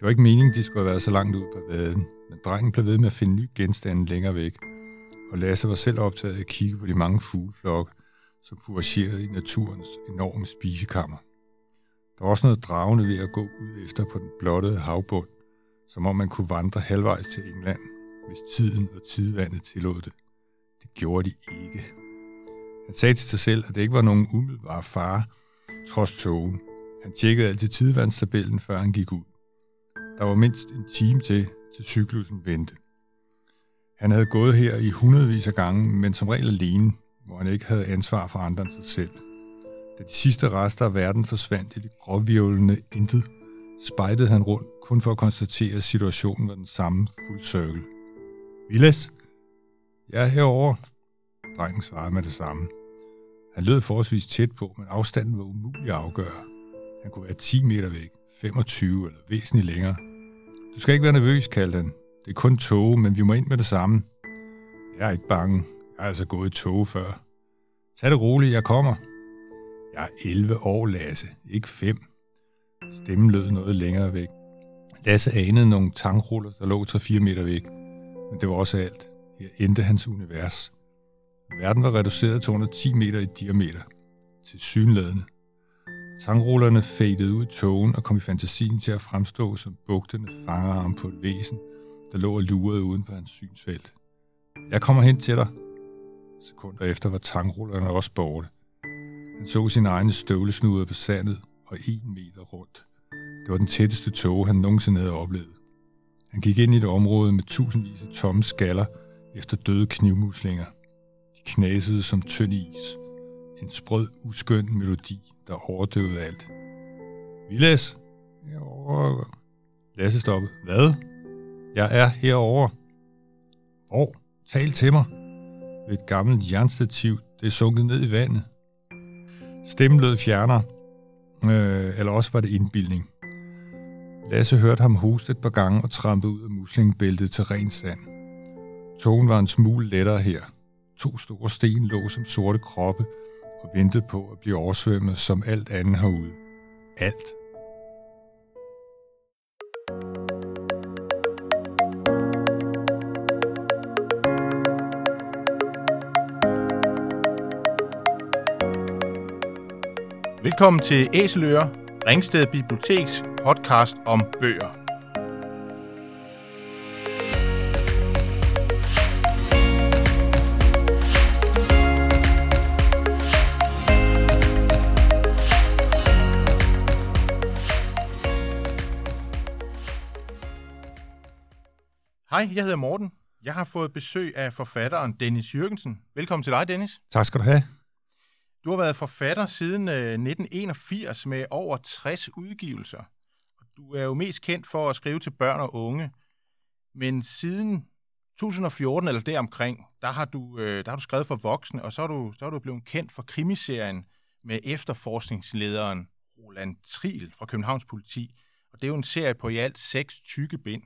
Det var ikke meningen, de skulle have været så langt ud på vaden, men drengen blev ved med at finde nye genstande længere væk, og Lasse var selv optaget af at kigge på de mange fugleflokke, som fouragerede i naturens enorme spisekammer. Der var også noget dragende ved at gå ud efter på den blottede havbund, som om man kunne vandre halvvejs til England, hvis tiden og tidvandet tillod det. Det gjorde de ikke. Han sagde til sig selv, at det ikke var nogen umiddelbar fare, trods togen. Han tjekkede altid tidvandstabellen, før han gik ud. Der var mindst en time til, til cyklusen vendte. Han havde gået her i hundredvis af gange, men som regel alene, hvor han ikke havde ansvar for andre end sig selv. Da de sidste rester af verden forsvandt i det gråvirvlende intet, spejtede han rundt, kun for at konstatere, at situationen var den samme fuld cirkel. Villes? Jeg er herovre. Drengen svarede med det samme. Han lød forholdsvis tæt på, men afstanden var umulig at afgøre. Han kunne være 10 meter væk, 25 eller væsentligt længere. Du skal ikke være nervøs, kaldte han. Det er kun tog, men vi må ind med det samme. Jeg er ikke bange. Jeg har altså gået i tog før. Tag det roligt, jeg kommer. Jeg er 11 år, Lasse, ikke 5. Stemmen lød noget længere væk. Lasse anede nogle tankruller, der lå 3-4 meter væk. Men det var også alt. Her endte hans univers. Verden var reduceret til under 10 meter i diameter. Til synlædende Tankrullerne fadede ud i togen og kom i fantasien til at fremstå som bugtende fangerarm på et væsen, der lå og lurede uden for hans synsfelt. Jeg kommer hen til dig. Sekunder efter var tankrullerne også borte. Han så sin egen støvlesnuder på sandet og en meter rundt. Det var den tætteste tog, han nogensinde havde oplevet. Han gik ind i et område med tusindvis af tomme skaller efter døde knivmuslinger. De knasede som tynd is. En sprød, uskøn melodi, der overdøvede alt. Vilas! Herovre. Lasse stoppede. Hvad? Jeg er herovre. Hvor? Tal til mig. Ved et gammelt jernstativ, det er sunket ned i vandet. Stemmen lød fjerner, øh, eller også var det indbildning. Lasse hørte ham hoste et par gange og trampe ud af muslingbæltet til ren sand. Togen var en smule lettere her. To store sten lå som sorte kroppe og ventede på at blive oversvømmet som alt andet herude. Alt. Velkommen til Æseløer, Ringsted Biblioteks podcast om bøger. Hej, jeg hedder Morten. Jeg har fået besøg af forfatteren Dennis Jørgensen. Velkommen til dig, Dennis. Tak skal du have. Du har været forfatter siden 1981 med over 60 udgivelser. Du er jo mest kendt for at skrive til børn og unge, men siden 2014 eller deromkring, der har du, der har du skrevet for voksne, og så er du, så er du blevet kendt for krimiserien med efterforskningslederen Roland Triel fra Københavns Politi. Og det er jo en serie på i alt seks tykke bind.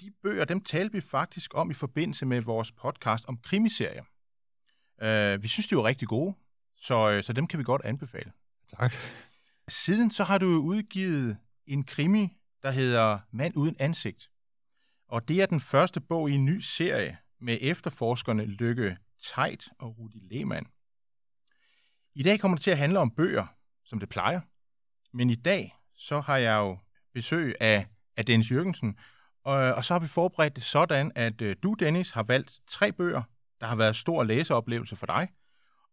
De bøger, dem talte vi faktisk om i forbindelse med vores podcast om krimiserier. Uh, vi synes, de var rigtig gode, så, så dem kan vi godt anbefale. Tak. Siden så har du udgivet en krimi, der hedder Mand uden ansigt. Og det er den første bog i en ny serie med efterforskerne Lykke Teit og Rudi Lehmann. I dag kommer det til at handle om bøger, som det plejer. Men i dag så har jeg jo besøg af, af Dennis Jørgensen, og, og så har vi forberedt det sådan, at uh, du, Dennis, har valgt tre bøger, der har været stor læseoplevelse for dig.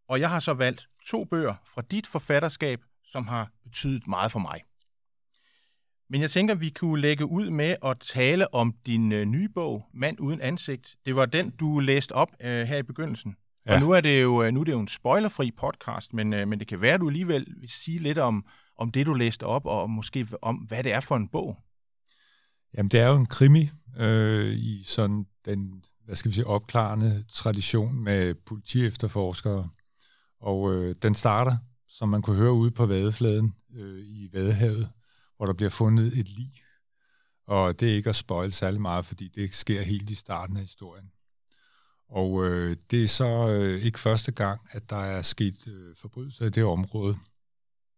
Og jeg har så valgt to bøger fra dit forfatterskab, som har betydet meget for mig. Men jeg tænker, vi kunne lægge ud med at tale om din øh, nye bog, Mand uden ansigt. Det var den, du læste op øh, her i begyndelsen. Ja. Og nu er det jo nu er det jo en spoilerfri podcast, men, øh, men det kan være, at du alligevel vil sige lidt om, om det, du læste op, og måske om, hvad det er for en bog. Jamen, det er jo en krimi øh, i sådan den hvad skal vi sige, opklarende tradition med politiefterforskere. Og øh, den starter, som man kunne høre ude på vadefladen øh, i Vadehavet, hvor der bliver fundet et lig. Og det er ikke at spoil særlig meget, fordi det sker helt i starten af historien. Og øh, det er så øh, ikke første gang, at der er sket øh, forbrydelser i det område.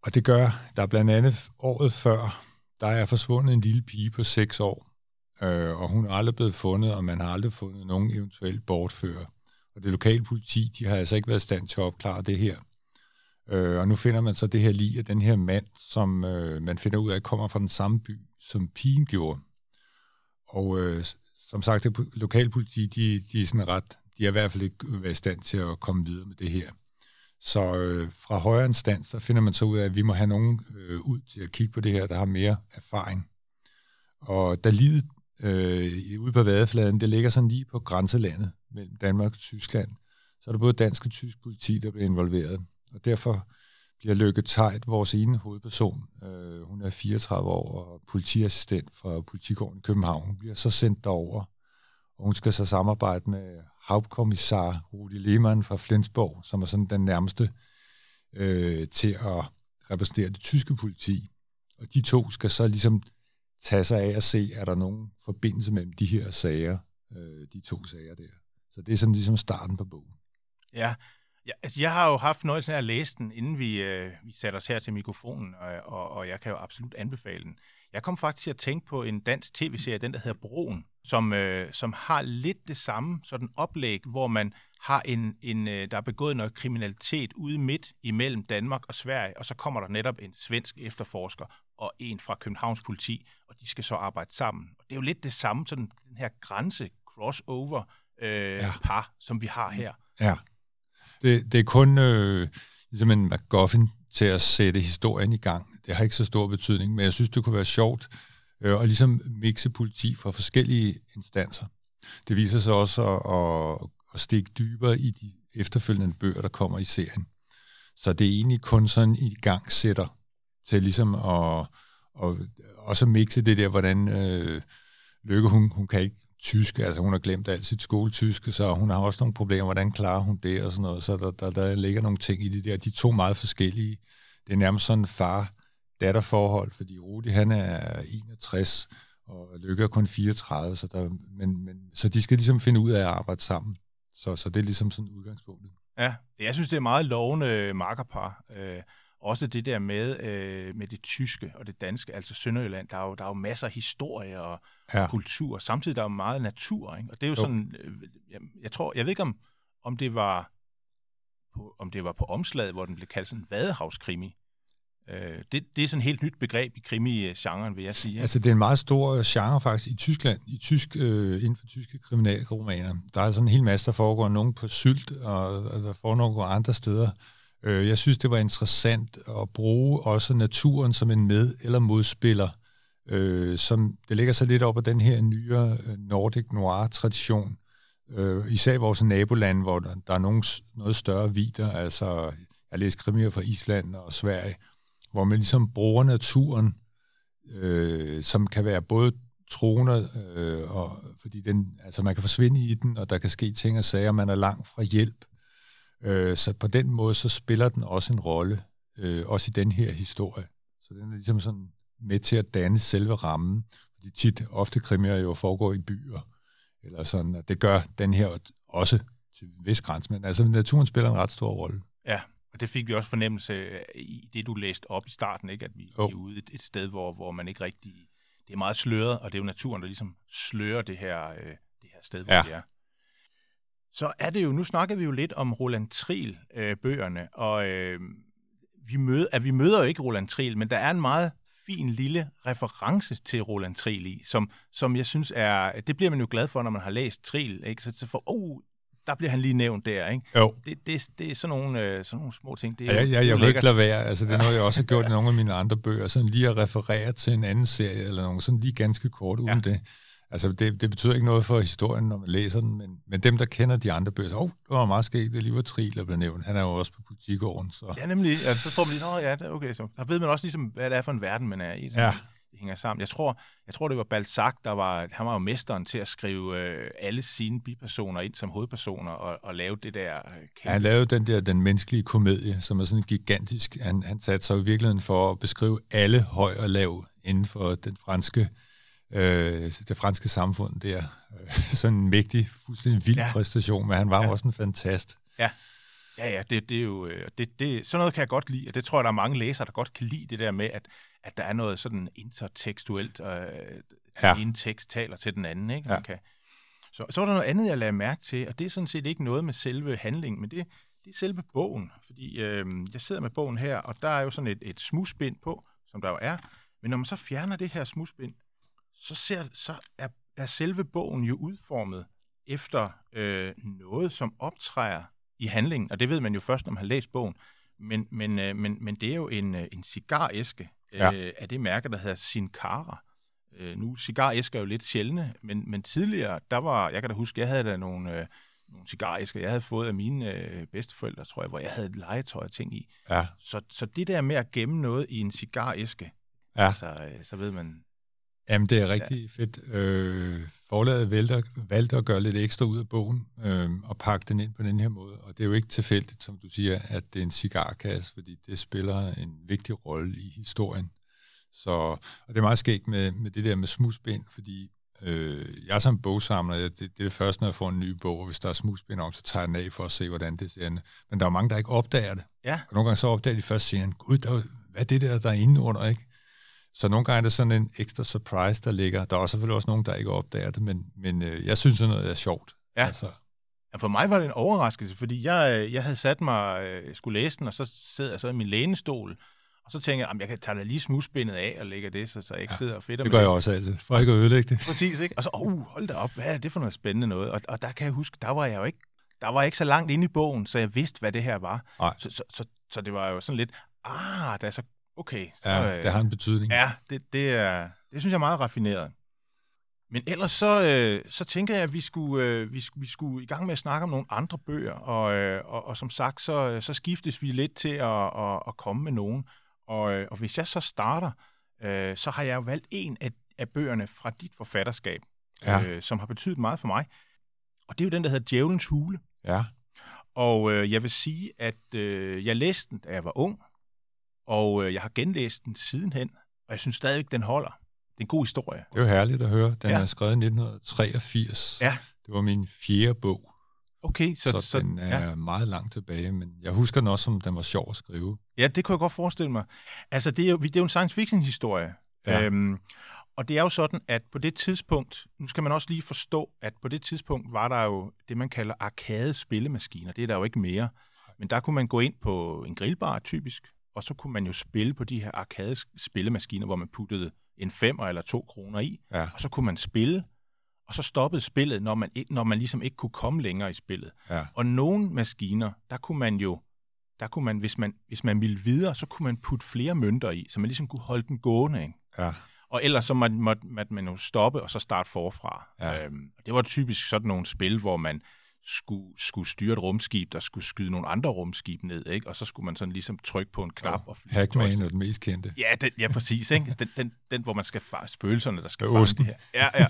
Og det gør, der er blandt andet året før, der er forsvundet en lille pige på 6 år, øh, og hun er aldrig blevet fundet, og man har aldrig fundet nogen eventuelt bortfører. Og det lokale politi, de har altså ikke været i stand til at opklare det her. Øh, og nu finder man så det her lige af den her mand, som øh, man finder ud af kommer fra den samme by, som pigen gjorde. Og øh, som sagt, det lokale politi, de, de er sådan ret, de er i hvert fald ikke øh, været i stand til at komme videre med det her. Så øh, fra højere instans, der finder man så ud af, at vi må have nogen øh, ud til at kigge på det her, der har mere erfaring. Og da livet øh, ude på vadefladen, det ligger sådan lige på grænselandet mellem Danmark og Tyskland, så er der både dansk og tysk politi, der bliver involveret. Og derfor bliver Lykke Tejt, vores ene hovedperson, øh, hun er 34 år og politiassistent fra Politigården i København, hun bliver så sendt derover, og hun skal så samarbejde med havkommissar Rudi Lehmann fra Flensborg, som er sådan den nærmeste øh, til at repræsentere det tyske politi. Og de to skal så ligesom tage sig af at se, er der nogen forbindelse mellem de her sager, øh, de to sager der. Så det er sådan ligesom starten på bogen. Ja, Ja, altså jeg har jo haft noget af at læse den, inden vi, øh, vi satte os her til mikrofonen, og, og, og jeg kan jo absolut anbefale den. Jeg kom faktisk til at tænke på en dansk tv-serie, den der hedder Broen, som, øh, som har lidt det samme sådan oplæg, hvor man har en, en øh, der er begået noget kriminalitet ude midt imellem Danmark og Sverige, og så kommer der netop en svensk efterforsker og en fra Københavns politi, og de skal så arbejde sammen. Og det er jo lidt det samme, sådan den her grænse, crossover øh, ja. par, som vi har her. Ja. Det, det er kun øh, ligesom en MacGuffin til at sætte historien i gang. Det har ikke så stor betydning, men jeg synes, det kunne være sjovt øh, at ligesom mixe politi fra forskellige instanser. Det viser sig også at, at, at stikke dybere i de efterfølgende bøger, der kommer i serien. Så det er egentlig kun sådan i gang sætter til ligesom at, at også mixe det der, hvordan øh, Lykke, hun, hun kan ikke tysk, altså hun har glemt alt sit skoletyske, så hun har også nogle problemer, hvordan klarer hun det og sådan noget, så der, der, der ligger nogle ting i det der. De to meget forskellige. Det er nærmest sådan far far-datter-forhold, fordi Rudi han er 61, og Lykke er kun 34, så, der, men, men, så de skal ligesom finde ud af at arbejde sammen. Så, så det er ligesom sådan udgangspunktet. Ja, jeg synes, det er meget lovende markerpar. Øh, også det der med, øh, med det tyske og det danske, altså Sønderjylland, der er jo, der er jo masser af historie og ja. kultur. Samtidig der er jo meget natur, ikke? Og det er jo, jo. sådan, øh, jeg, jeg tror, jeg ved ikke om, om det var på, om det var på omslaget, hvor den blev kaldt sådan vadehavskrimi. Øh, det, det er sådan et helt nyt begreb i krimi-genren, vil jeg sige. Altså, det er en meget stor øh, genre faktisk i Tyskland, i tysk, øh, inden for tyske kriminalromaner. Der er sådan en hel masse, der foregår nogen på Sylt, og, og der foregår andre steder. Øh, jeg synes, det var interessant at bruge også naturen som en med- eller modspiller, øh, som det ligger sig lidt op af den her nyere øh, Nordic Noir-tradition, øh, især i vores naboland, hvor der, der er nogen, noget større vider, altså jeg læste krimier fra Island og Sverige, hvor man ligesom bruger naturen, øh, som kan være både troner, øh, og, fordi den, altså man kan forsvinde i den, og der kan ske ting og sager, man er langt fra hjælp, Øh, så på den måde, så spiller den også en rolle, øh, også i den her historie. Så den er ligesom sådan med til at danne selve rammen. Fordi tit, ofte krimier jo foregår i byer, eller sådan, og det gør den her også til vis grænse, men altså naturen spiller en ret stor rolle. Ja, og det fik vi også fornemmelse i det, du læste op i starten, ikke? at vi oh. er ude et, et sted, hvor, hvor man ikke rigtig... Det er meget sløret, og det er jo naturen, der ligesom slører det her, øh, det her sted, hvor ja. vi er så er det jo, nu snakker vi jo lidt om Roland Triel-bøgerne, øh, og øh, vi møder, at vi møder jo ikke Roland Triel, men der er en meget fin lille reference til Roland Triel i, som, som jeg synes er, det bliver man jo glad for, når man har læst Triel, ikke? Så, så for, oh, der bliver han lige nævnt der, ikke? Jo. Det, det, det er sådan nogle, øh, sådan nogle små ting. Det er, ja, ja, jeg, vil ikke lade være. Altså, det er noget, jeg også har gjort i nogle af mine andre bøger, sådan lige at referere til en anden serie, eller nogen sådan lige ganske kort uden ja. det. Altså, det, det betyder ikke noget for historien, når man læser den, men, men dem, der kender de andre bøger, så, oh, det var meget skægt, det lige var Triel, der blev nævnt. Han er jo også på politigården. Så. Ja, nemlig. Altså, så tror man lige, Nå, ja, okay, så der ved man også ligesom, hvad det er for en verden, man er i. Så ja. Hænger sammen. Jeg tror, jeg tror, det var Balzac, der var, han var jo mesteren til at skrive øh, alle sine bipersoner ind som hovedpersoner og, og lave det der... Øh, ja, han lavede den der, den menneskelige komedie, som er sådan gigantisk. Han, han satte sig i virkeligheden for at beskrive alle høj og lav inden for den franske øh, det franske samfund der. Sådan en mægtig, fuldstændig vild ja. præstation, men han var ja. også en fantast. Ja. Ja, ja, det, det er jo, øh, det, det, sådan noget kan jeg godt lide, og det tror jeg, der er mange læsere, der godt kan lide, det der med, at, at der er noget sådan intertekstuelt, og øh, ja. en tekst taler til den anden, ikke? Ja. kan. Så, så er der noget andet, jeg lader mærke til, og det er sådan set ikke noget med selve handlingen, men det, det er selve bogen, fordi øh, jeg sidder med bogen her, og der er jo sådan et, et smusbind på, som der jo er, men når man så fjerner det her smusbind, så, ser, så er, er selve bogen jo udformet efter øh, noget, som optræder i handlingen, og det ved man jo først, når man har læst bogen. Men, men, øh, men, men det er jo en, øh, en cigaræske ja. øh, af det mærke, der hedder Sincara. Øh, nu cigaræsker er jo lidt sjældne, men, men tidligere, der var, jeg kan da huske, jeg havde da nogle, øh, nogle cigaræsker, jeg havde fået af mine øh, bedsteforældre, tror jeg, hvor jeg havde legetøj og ting i. Ja. Så, så det der med at gemme noget i en cigaræske, ja. altså, øh, så ved man, Jamen, det er rigtig ja. fedt. Øh, forlaget valgte, valgte at gøre lidt ekstra ud af bogen øh, og pakke den ind på den her måde. Og det er jo ikke tilfældigt, som du siger, at det er en cigarkasse, fordi det spiller en vigtig rolle i historien. Så, og det er meget skægt med, med det der med smusbind, fordi øh, jeg som bogsamler, det, det er det første, når jeg får en ny bog, og hvis der er smusbind om, så tager jeg den af for at se, hvordan det ser Men der er mange, der ikke opdager det. Ja. Og nogle gange så opdager de først, siger gud, der, hvad er det der, der er inde under, ikke? Så nogle gange er det sådan en ekstra surprise, der ligger. Der er også selvfølgelig også nogen, der ikke opdager det, men, men øh, jeg synes, at noget er sjovt. Ja. Altså. ja. For mig var det en overraskelse, fordi jeg, øh, jeg havde sat mig, øh, jeg skulle læse den, og så sidder jeg så i min lænestol, og så tænker jeg, at jeg kan tage lige smusbindet af og lægge det, så, så jeg ikke ja, sidder og fedter det gør jeg også altid, for ikke at ødelægge det. Præcis, ikke? Og så, uh, hold da op, hvad er det for noget spændende noget? Og, og der kan jeg huske, der var jeg jo ikke, der var ikke så langt inde i bogen, så jeg vidste, hvad det her var. Så, så, så, så det var jo sådan lidt, ah, da jeg så Okay. Så, ja, det har en betydning. Ja, det, det, er, det synes jeg er meget raffineret. Men ellers så, øh, så tænker jeg, at vi skulle, øh, vi, vi skulle i gang med at snakke om nogle andre bøger, og, øh, og, og som sagt, så, så skiftes vi lidt til at, at, at komme med nogen. Og, øh, og hvis jeg så starter, øh, så har jeg jo valgt en af, af bøgerne fra dit forfatterskab, ja. øh, som har betydet meget for mig. Og det er jo den, der hedder Djævelens Hule. Ja. Og øh, jeg vil sige, at øh, jeg læste den, da jeg var ung, og øh, jeg har genlæst den sidenhen, og jeg synes stadigvæk, den holder. Det er en god historie. Det er jo herligt at høre. Den ja. er skrevet i 1983. Ja. Det var min fjerde bog. Okay, så, så, så den er ja. meget langt tilbage, men jeg husker den også, som den var sjov at skrive. Ja, det kunne jeg godt forestille mig. Altså, det er jo, det er jo en science fiction historie. Ja. Øhm, og det er jo sådan, at på det tidspunkt, nu skal man også lige forstå, at på det tidspunkt var der jo det, man kalder arcade spillemaskiner. Det er der jo ikke mere. Men der kunne man gå ind på en grillbar typisk, og så kunne man jo spille på de her arcade spillemaskiner, hvor man puttede en femmer eller to kroner i, ja. og så kunne man spille, og så stoppede spillet, når man, når man ligesom ikke kunne komme længere i spillet. Ja. Og nogle maskiner, der kunne man jo, der kunne man, hvis man, hvis man ville videre, så kunne man putte flere mønter i, så man ligesom kunne holde den gående. Ikke? Ja. Og ellers så måtte, måtte man jo stoppe og så starte forfra. Ja. Øhm, det var typisk sådan nogle spil, hvor man skulle, skulle styre et rumskib, der skulle skyde nogle andre rumskib ned, ikke? og så skulle man sådan ligesom trykke på en knap. Og, og Hackman er den mest kendte. Ja, den, ja præcis. Ikke? Den, den, den, hvor man skal fange spøgelserne, der skal fange det her. Ja, ja.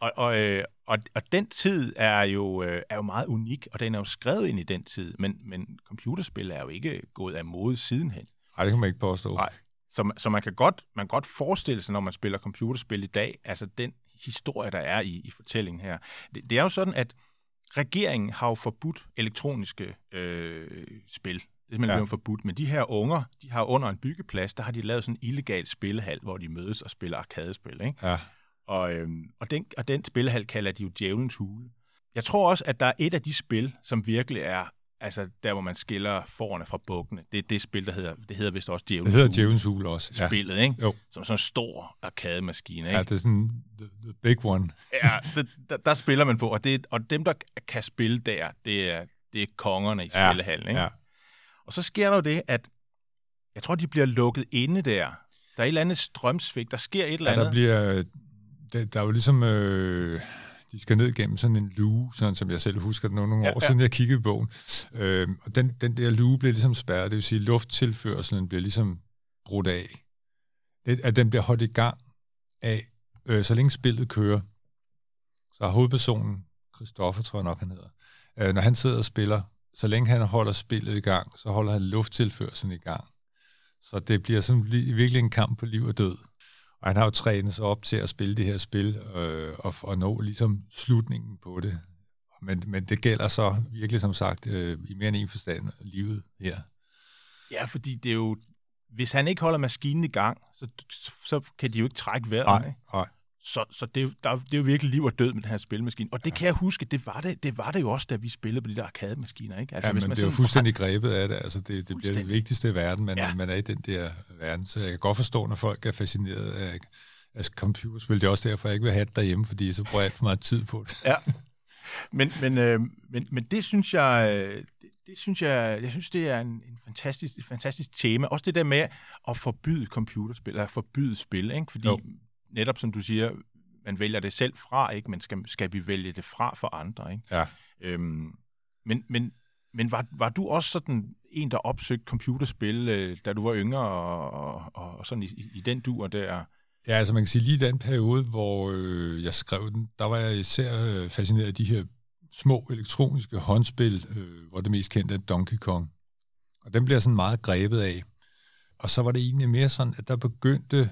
Og, og, øh, og, og den tid er jo, øh, er jo meget unik, og den er jo skrevet ind i den tid, men, men computerspil er jo ikke gået af mode sidenhen. Nej, det kan man ikke påstå. Nej. Så, så man kan godt, man kan godt forestille sig, når man spiller computerspil i dag, altså den historie, der er i, i fortællingen her. Det, det er jo sådan, at regeringen har jo forbudt elektroniske øh, spil. Det er simpelthen ja. forbudt. Men de her unger, de har under en byggeplads, der har de lavet sådan en illegal spillehal, hvor de mødes og spiller arkadespil. Ikke? Ja. Og, øhm, og, den, og den spillehal kalder de jo Djævelens Hule. Jeg tror også, at der er et af de spil, som virkelig er altså der, hvor man skiller forerne fra bukkene. Det er det spil, der hedder, det hedder vist også Djævelens Det hedder Djævelens Hule også. Ja. Spillet, ikke? Jo. Som sådan en stor arcade-maskine, ikke? Ja, det er sådan the, the big one. ja, det, der, der, spiller man på, og, det, og dem, der kan spille der, det er, det er kongerne i ja. spillehallen, ikke? Ja. Og så sker der jo det, at jeg tror, de bliver lukket inde der. Der er et eller andet strømsvigt, der sker et eller andet. Ja, der bliver... Der, der er jo ligesom... Øh de skal ned gennem sådan en luge, sådan som jeg selv husker det nogle, nogle ja, år ja. siden, jeg kiggede i bogen. Øh, og den, den der luge bliver ligesom spærret, det vil sige, lufttilførselen bliver ligesom brudt af. Det, at den bliver holdt i gang af, øh, så længe spillet kører. Så har hovedpersonen, Christoffer tror jeg nok, han hedder, øh, når han sidder og spiller, så længe han holder spillet i gang, så holder han lufttilførselen i gang. Så det bliver sådan virkelig en kamp på liv og død. Og han har jo trænet sig op til at spille det her spil, øh, og, og nå ligesom slutningen på det. men, men det gælder så virkelig, som sagt, øh, i mere end en forstand livet her. Ja, fordi det er jo, hvis han ikke holder maskinen i gang, så, så kan de jo ikke trække vejret. Nej, nej. Så, så det, er der, det er jo virkelig liv og død med den her spilmaskine. Og det ja. kan jeg huske, det var det, det var det jo også, da vi spillede på de der arcade-maskiner. Ikke? Altså, ja, men det er jo fuldstændig grebet af det. Altså, det, det bliver det vigtigste i verden, men Ja. man er i den der verden. Så jeg kan godt forstå, når folk er fascineret af, af computerspil. Det er også derfor, jeg ikke vil have det derhjemme, fordi så bruger jeg alt for meget tid på det. Ja. Men, men, øh, men, men det synes jeg, det, det synes jeg, jeg synes, det er en, en fantastisk, et fantastisk tema. Også det der med at forbyde computerspil, eller forbyde spil, ikke? Fordi Jo. Netop som du siger, man vælger det selv fra, ikke? Men skal, skal vi vælge det fra for andre, ikke? Ja. Øhm, men men, men var, var du også sådan en, der opsøgte computerspil, øh, da du var yngre, og, og, og sådan i, i- den dur der? Ja, altså man kan sige lige i den periode, hvor øh, jeg skrev den, der var jeg især øh, fascineret af de her små elektroniske håndspil, øh, hvor det mest kendte er Donkey Kong. Og den bliver sådan meget grebet af. Og så var det egentlig mere sådan, at der begyndte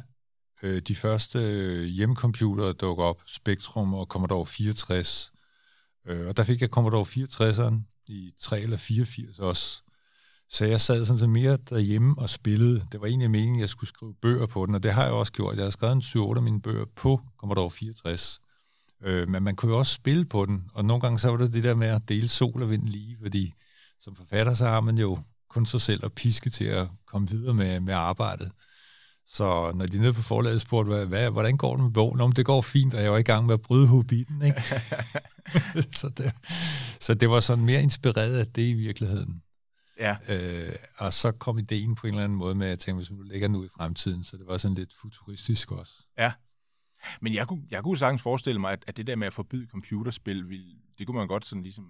øh, de første øh, hjemmecomputere dukker op, Spectrum og Commodore 64. Øh, og der fik jeg Commodore 64'eren i 3 eller 84 også. Så jeg sad sådan set mere derhjemme og spillede. Det var egentlig meningen, at jeg skulle skrive bøger på den, og det har jeg også gjort. Jeg har skrevet en 7-8 af mine bøger på Commodore 64. Øh, men man kunne jo også spille på den, og nogle gange så var det det der med at dele sol og vind lige, fordi som forfatter, så har man jo kun sig selv at piske til at komme videre med, med arbejdet. Så når de nede på forlaget spurgte, hvad, hvad, hvordan går det med bogen? Men det går fint, og jeg var i gang med at bryde hobbiten, ikke? så, det, så det var sådan mere inspireret af det i virkeligheden. Ja. Øh, og så kom ideen på en eller anden måde med, at jeg tænkte, hvis nu lægger den ud i fremtiden, så det var sådan lidt futuristisk også. Men jeg kunne, jeg kunne sagtens forestille mig, at, at det der med at forbyde computerspil, ville, det kunne man godt sådan ligesom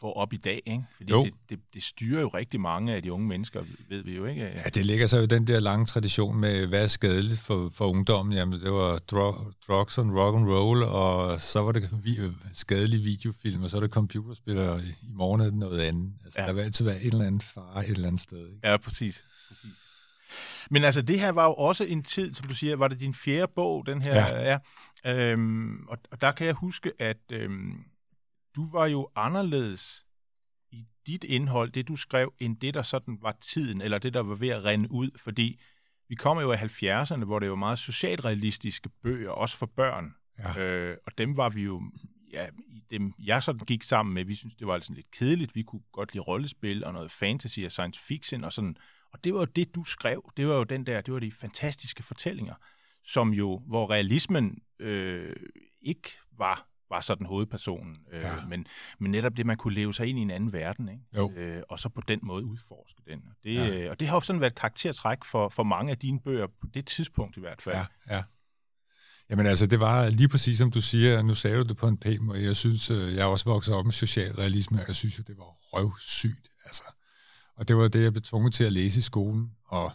få op i dag, ikke? Fordi Jo. det, det, det styrer jo rigtig mange af de unge mennesker, ved vi jo, ikke? Ja, det ligger så jo den der lange tradition med, hvad er skadeligt for, for ungdommen. Jamen, det var dro- drugs and rock and roll, og så var det vi, skadelige videofilm, og så er det computerspil, og i, morgen er det noget andet. Altså, Ja. Der vil altid være et eller andet fare et eller andet sted. Ikke? Ja, præcis. præcis. Men altså, det her var jo også en tid, som du siger, var det din fjerde bog, den her? Ja. ja. Øhm, og, og der kan jeg huske, at øhm, du var jo anderledes i dit indhold, det du skrev, end det, der sådan var tiden, eller det, der var ved at rende ud, fordi vi kommer jo af 70'erne, hvor det var meget socialrealistiske bøger, også for børn. Ja. Øh, og dem var vi jo, ja, dem jeg sådan gik sammen med, vi synes det var altså lidt kedeligt. Vi kunne godt lide rollespil og noget fantasy og science fiction og sådan. Og det var jo det, du skrev. Det var jo den der, det var de fantastiske fortællinger, som jo, hvor realismen øh, ikke var var sådan hovedpersonen, øh, Ja. men, men netop det, man kunne leve sig ind i en anden verden, ikke? Jo. Øh, og så på den måde udforske den. Og det, Ja. øh, og det har jo sådan været et karaktertræk for, for mange af dine bøger, på det tidspunkt i hvert fald. Ja, ja. Jamen altså, det var lige præcis som du siger, nu sagde du det på en pæn måde, jeg synes, øh, jeg også vokset op med socialrealisme, og jeg synes jo, det var røvsygt, altså. Og det var det, jeg blev tvunget til at læse i skolen, og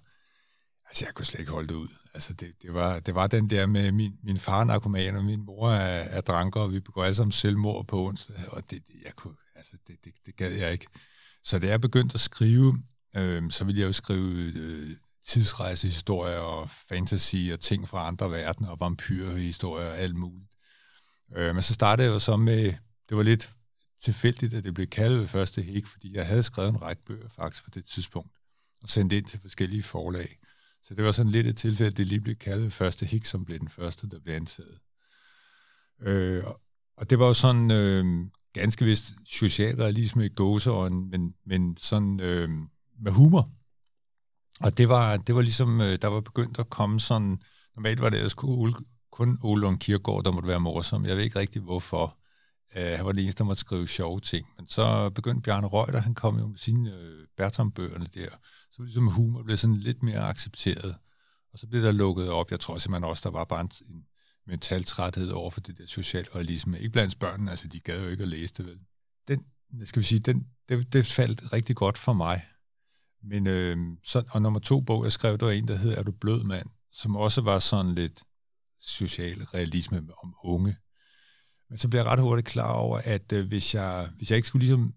altså, jeg kunne slet ikke holde det ud. Altså, det, det, var, det var den der med min, min far er narkoman, og min mor er, er dranker, og vi begår alle sammen selvmord på onsdag, og det, det, jeg kunne, altså, det, det, det gad jeg ikke. Så da jeg begyndte at skrive, øh, så ville jeg jo skrive øh, tidsrejsehistorier og fantasy og ting fra andre verdener og vampyrhistorier og alt muligt. Øh, men så startede jeg jo så med, det var lidt tilfældigt, at det blev kaldet ved første hæk, fordi jeg havde skrevet en række bøger faktisk på det tidspunkt, og sendt ind til forskellige forlag. Så det var sådan lidt et tilfælde, at det lige blev kaldet første hik, som blev den første, der blev antaget. Øh, og- det var jo sådan øh, ganske vist socialrealisme i gåseøjne, men, men sådan øh, med humor. Og det var, det var ligesom, øh, der var begyndt at komme sådan, normalt var det ellers kun Ole, Lund Kirkegaard, der måtte være morsom. Jeg ved ikke rigtig hvorfor. Uh, han var den eneste, der måtte skrive sjove ting. Men så begyndte Bjarne Røgter, han kom jo med sine øh, Bertram-bøgerne der. Så ligesom humor blev sådan lidt mere accepteret. Og så blev der lukket op. Jeg tror simpelthen også, der var bare en, en mentaltræthed over for det der socialrealisme. Ikke blandt børnene, altså de gad jo ikke at læse det vel. Den, skal vi sige, den, det, det faldt rigtig godt for mig. Men øh, så, og nummer to bog, jeg skrev, der var en, der hed Er du blød mand? Som også var sådan lidt social realisme om unge. Men så blev jeg ret hurtigt klar over, at øh, hvis, jeg, hvis jeg ikke skulle ligesom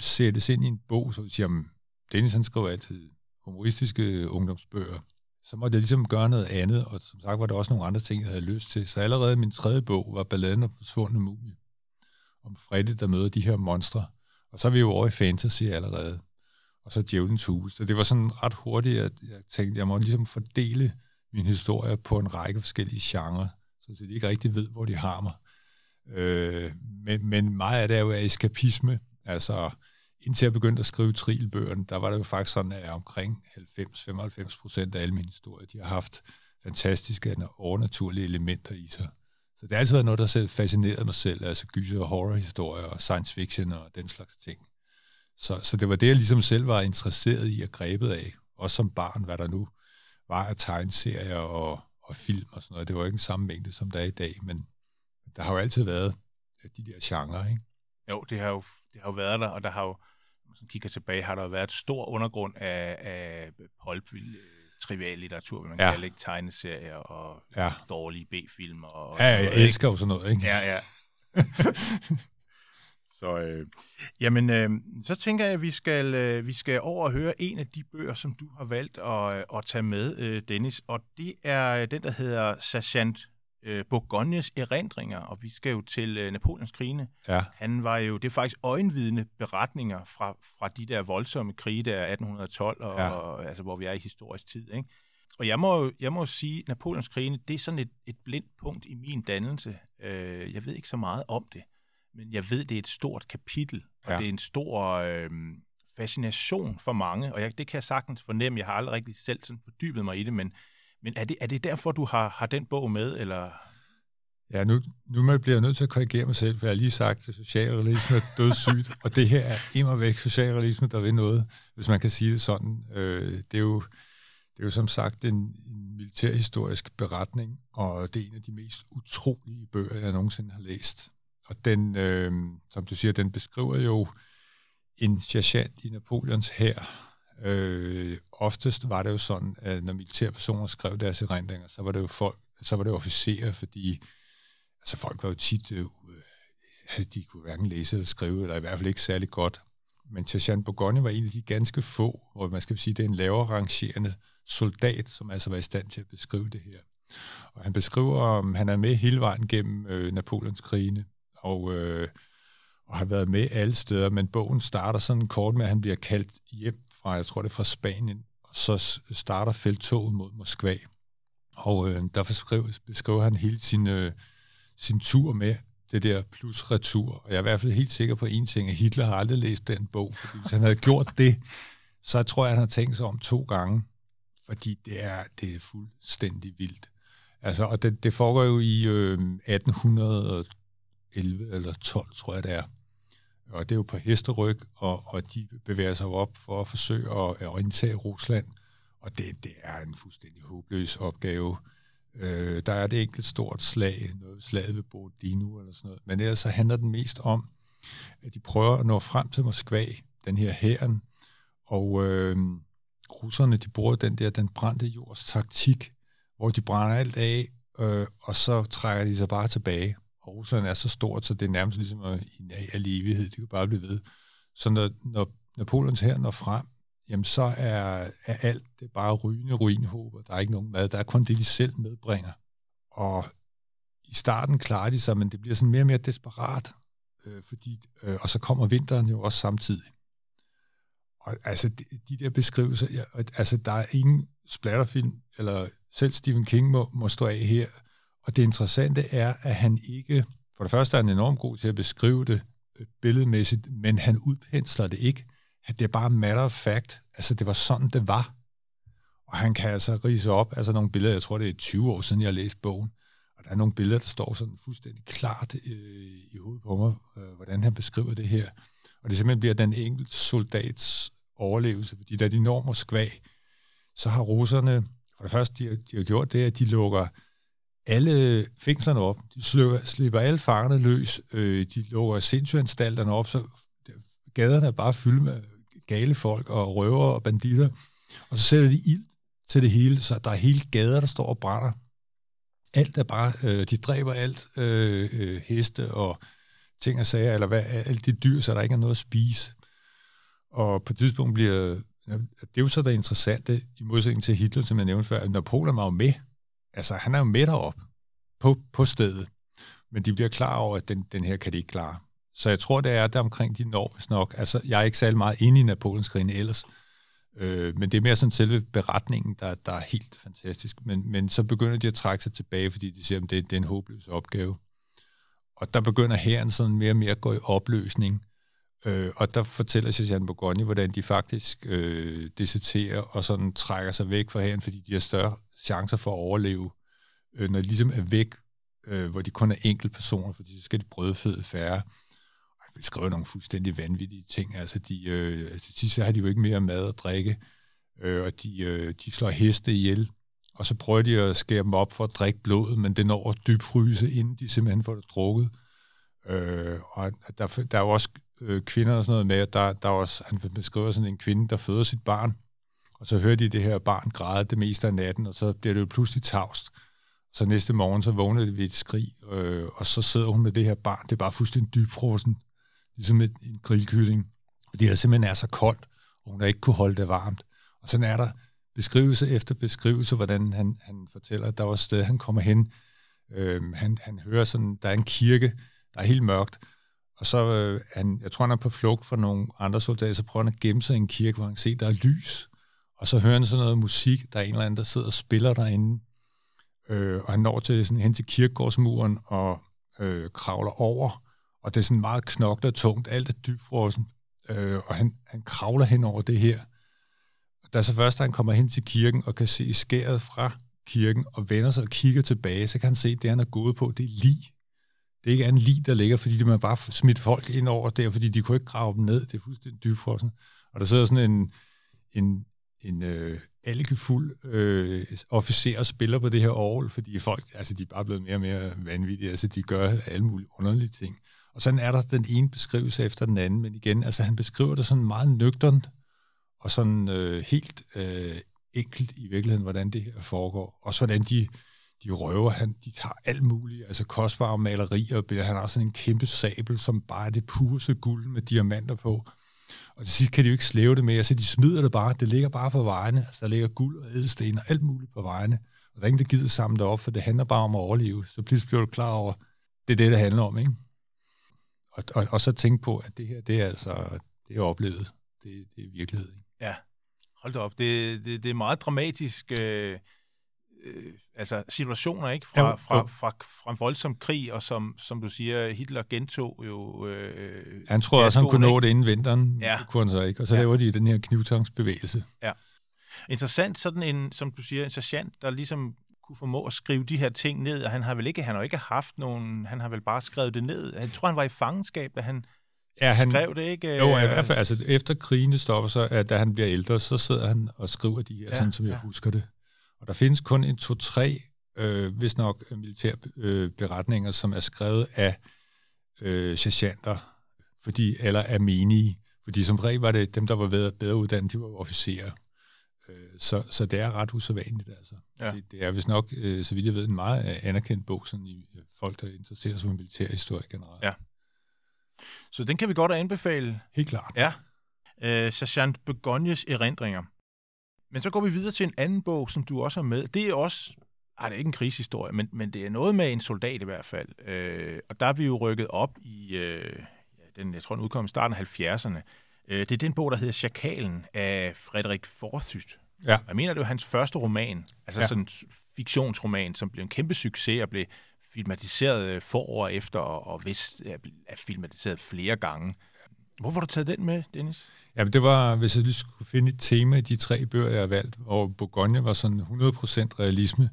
sættes ind i en bog, så ville jeg sige, jamen, Dennis han skriver altid humoristiske ungdomsbøger, så måtte jeg ligesom gøre noget andet, og som sagt var der også nogle andre ting, jeg havde lyst til. Så allerede min tredje bog var Balladen om forsvundne mumie. om Freddy, der møder de her monstre. Og så er vi jo over i fantasy allerede. Og så Djævelens Hus. Så det var sådan ret hurtigt, at jeg tænkte, jeg må ligesom fordele min historie på en række forskellige genrer, så de ikke rigtig ved, hvor de har mig. Øh, men, men meget af det er jo eskapisme. Altså, indtil jeg begyndte at skrive trilbøgerne, der var det jo faktisk sådan, at omkring 90-95 procent af alle mine historier, de har haft fantastiske og overnaturlige elementer i sig. Så det har altid været noget, der selv fascinerede mig selv, altså gyser og horrorhistorier og science fiction og den slags ting. Så, så det var det, jeg ligesom selv var interesseret i og grebet af, også som barn, hvad der nu var af tegneserier og, og film og sådan noget. Det var ikke den samme mængde, som der er i dag, men der har jo altid været de der genrer, ikke? Jo, det har jo, det har jo været der, og der har jo, man kigger tilbage, har der været et stor undergrund af, af pulp, trivial litteratur, vil man ja. kalde ikke tegneserier og ja. dårlige B-film. Og, ja, jeg elsker jo sådan noget, ikke? Ja, ja. så, øh, jamen, øh, så tænker jeg, at vi skal, øh, vi skal over og høre en af de bøger, som du har valgt at, øh, at tage med, øh, Dennis, og det er den, der hedder Sergeant øh, Bourgognes erindringer, og vi skal jo til øh, Napoleons krigene. Ja. Han var jo, det er faktisk øjenvidende beretninger fra, fra de der voldsomme krige der 1812, og, ja. og, altså, hvor vi er i historisk tid. Ikke? Og jeg må, jeg må sige, at Napoleons krigene, det er sådan et, et blindt punkt i min dannelse. Øh, jeg ved ikke så meget om det, men jeg ved, det er et stort kapitel, og ja. det er en stor øh, fascination for mange, og jeg, det kan jeg sagtens fornemme. Jeg har aldrig rigtig selv sådan fordybet mig i det, men men er det, er det derfor, du har, har den bog med, eller... Ja, nu, nu bliver jeg nødt til at korrigere mig selv, for jeg har lige sagt, at socialrealisme er dødssygt, og det her er immer væk socialrealisme, der vil noget, hvis man kan sige det sådan. Øh, det, er jo, det er jo som sagt en, en militærhistorisk beretning, og det er en af de mest utrolige bøger, jeg nogensinde har læst. Og den, øh, som du siger, den beskriver jo en sergeant i Napoleons hær, Øh, oftest var det jo sådan, at når militærpersoner skrev deres erindringer, så var det jo folk, så var det officerer, fordi altså folk var jo tit, øh, de kunne hverken læse eller skrive, eller i hvert fald ikke særlig godt. Men Tashan Bourgogne var en af de ganske få, hvor man skal sige, det er en lavere rangerende soldat, som altså var i stand til at beskrive det her. Og han beskriver, om han er med hele vejen gennem øh, Napoleons krigene, og, øh, og har været med alle steder, men bogen starter sådan kort med, at han bliver kaldt hjem fra, jeg tror det er fra Spanien, og så starter feltoget mod Moskva. Og øh, der beskriver, beskriver han hele sin, øh, sin tur med det der plus retur. Og jeg er i hvert fald helt sikker på en ting, at Hitler har aldrig læst den bog, fordi hvis han havde gjort det, så tror jeg, han har tænkt sig om to gange, fordi det er, det er fuldstændig vildt. Altså, og det, det foregår jo i øh, 1811 eller 12, tror jeg det er og det er jo på hesteryg, og, og de bevæger sig op for at forsøge at, at indtage Rusland, og det, det er en fuldstændig håbløs opgave. Øh, der er det enkelt stort slag, noget slaget ved Borodino eller sådan noget, men ellers så handler den mest om, at de prøver at nå frem til Moskva, den her hæren, og øh, russerne, de bruger den der, den brændte jords taktik, hvor de brænder alt af, øh, og så trækker de sig bare tilbage. Og Rusland er så stort, så det er nærmest ligesom en al evighed. Det kan bare blive ved. Så når, når Napoleons her når frem, jamen så er, er alt det bare rygende ruinhåber. Der er ikke nogen mad. Der er kun det, de selv medbringer. Og i starten klarer de sig, men det bliver sådan mere og mere desperat. Øh, fordi, øh, og så kommer vinteren jo også samtidig. Og altså, de, de der beskrivelser, ja, altså, der er ingen splatterfilm, eller selv Stephen King må, må stå af her, og det interessante er, at han ikke, for det første er han enormt god til at beskrive det øh, billedmæssigt, men han udpensler det ikke. Det er bare matter of fact. Altså, det var sådan, det var. Og han kan altså rise op, altså nogle billeder, jeg tror, det er 20 år siden, jeg har læst bogen, og der er nogle billeder, der står sådan fuldstændig klart øh, i hovedet på mig, øh, hvordan han beskriver det her. Og det simpelthen bliver den enkelte soldats overlevelse, fordi da de når Moskva, så har russerne, for det første, de, de har gjort det, at de lukker alle fængslerne op. De slipper, slipper alle fangerne løs. Øh, de lukker sindssygsanstalterne op, så gaderne er bare fyldt med gale folk og røver og banditter. Og så sætter de ild til det hele, så der er hele gader, der står og brænder. Alt er bare, øh, de dræber alt, øh, øh, heste og ting og sager, eller hvad, alt det dyr, så der ikke er noget at spise. Og på et tidspunkt bliver, det er jo så det interessante, i modsætning til Hitler, som jeg nævnte før, at Napoleon var jo med altså han er jo med op på, på stedet, men de bliver klar over, at den, den her kan de ikke klare. så jeg tror, det er der omkring de når, hvis nok. Altså, jeg er ikke særlig meget inde i Napoleonskrigen ellers, øh, men det er mere sådan selve beretningen, der, der er helt fantastisk. Men, men så begynder de at trække sig tilbage, fordi de siger, at det, det er en håbløs opgave. Og der begynder herren sådan mere og mere at gå i opløsning. Øh, og der fortæller Sergeant Bourgogne, hvordan de faktisk øh, deserterer og sådan trækker sig væk fra herren, fordi de har større chancer for at overleve, øh, når de ligesom er væk, øh, hvor de kun er enkelte personer, fordi så skal de brødføde færre. Og de skriver nogle fuldstændig vanvittige ting. Altså, de, øh, altså til så har de jo ikke mere mad og drikke, øh, og de, øh, de slår heste ihjel, og så prøver de at skære dem op for at drikke blodet, men det når at dybfryse, inden de simpelthen får det drukket. Øh, og der, der er jo også øh, kvinder og sådan noget med, der, der er også, han beskriver sådan en kvinde, der føder sit barn, og så hører de det her barn græde det meste af natten, og så bliver det jo pludselig tavst. Så næste morgen, så vågner det ved et skrig, øh, og så sidder hun med det her barn. Det er bare fuldstændig dybfrosen, ligesom et, en grillkylling. Fordi det simpelthen er så koldt, og hun har ikke kunne holde det varmt. Og sådan er der beskrivelse efter beskrivelse, hvordan han, han fortæller, at der var et sted, han kommer hen. Øh, han, han hører sådan, der er en kirke, der er helt mørkt, og så, øh, han, jeg tror, han er på flugt fra nogle andre soldater, så prøver han at gemme sig i en kirke, hvor han ser, der er lys. Og så hører han sådan noget musik, der er en eller anden, der sidder og spiller derinde. Øh, og han når til, sådan, hen til kirkegårdsmuren og øh, kravler over. Og det er sådan meget knoklet og tungt. Alt er dybfrossen. Øh, og han, han kravler hen over det her. Og da så først, han kommer hen til kirken og kan se skæret fra kirken og vender sig og kigger tilbage, så kan han se, at det, han er gået på, det er lige. Det er ikke en lig, der ligger, fordi man bare smidt folk ind over der, fordi de kunne ikke grave dem ned. Det er fuldstændig dybfrossen. Og der sidder sådan en, en, en øh, alkefuld øh, officer og spiller på det her orgel, fordi folk, altså de er bare blevet mere og mere vanvittige, altså de gør alle mulige underlige ting. Og sådan er der den ene beskrivelse efter den anden, men igen, altså han beskriver det sådan meget nøgternt, og sådan øh, helt øh, enkelt i virkeligheden, hvordan det her foregår. Også hvordan de de røver, han, de tager alt muligt, altså kostbare malerier, han har sådan en kæmpe sabel, som bare er det pureste guld med diamanter på. Og til sidst kan de jo ikke slæve det med, så de smider det bare, det ligger bare på vejene, altså der ligger guld og ædelsten og alt muligt på vejene. Og der er ingen, der gider samle det op, for det handler bare om at overleve. Så pludselig bliver du klar over, det er det, det handler om, ikke? Og, og, og så tænke på, at det her, det er altså, det er oplevet. Det, det er virkelighed. Ikke? Ja, hold da op. Det, det, det er meget dramatisk. Øh øh, altså situationer, ikke? Fra, jo, fra, fra, fra en voldsom krig, og som, som du siger, Hitler gentog jo... Øh, han troede også, han kunne nå det inden vinteren. Ja. Det kunne han så ikke. Og så ja. laver de den her knivtangsbevægelse. Ja. Interessant, sådan en, som du siger, en sergeant, der ligesom kunne formå at skrive de her ting ned, og han har vel ikke, han har ikke haft nogen, han har vel bare skrevet det ned. Jeg tror, han var i fangenskab, da han ja, han, skrev det, ikke? Jo, i hvert fald, altså efter krigene stopper så, at da han bliver ældre, så sidder han og skriver de her, ja, sådan som jeg ja. husker det. Og der findes kun en to-tre, øh, hvis nok, militære øh, beretninger, som er skrevet af øh, sergeanter, fordi, eller af menige. Fordi som regel var det dem, der var bedre, bedre uddannet, de var officerer. Øh, så, så det er ret usædvanligt, altså. Ja. Det, det er vist nok, øh, så vidt jeg ved, en meget anerkendt bog, sådan i øh, folk, der interesserer sig for militærhistorie generelt. Ja. Så den kan vi godt anbefale. Helt klart. Ja. Øh, Sergeant Begonies erindringer. Men så går vi videre til en anden bog, som du også har med. Det er også, ej, det er ikke en krigshistorie, men, men det er noget med en soldat i hvert fald. Øh, og der er vi jo rykket op i, øh, den, jeg tror, den udkom i starten af 70'erne. Øh, det er den bog, der hedder Chakalen af Frederik Forsyth. Ja. Jeg mener, det var hans første roman, altså ja. sådan en fiktionsroman, som blev en kæmpe succes og blev filmatiseret øh, for år efter, og, og vist er filmatiseret flere gange. Hvorfor har du taget den med, Dennis? Jamen, det var, hvis jeg lige skulle finde et tema i de tre bøger, jeg har valgt, og Bourgogne var sådan 100% realisme,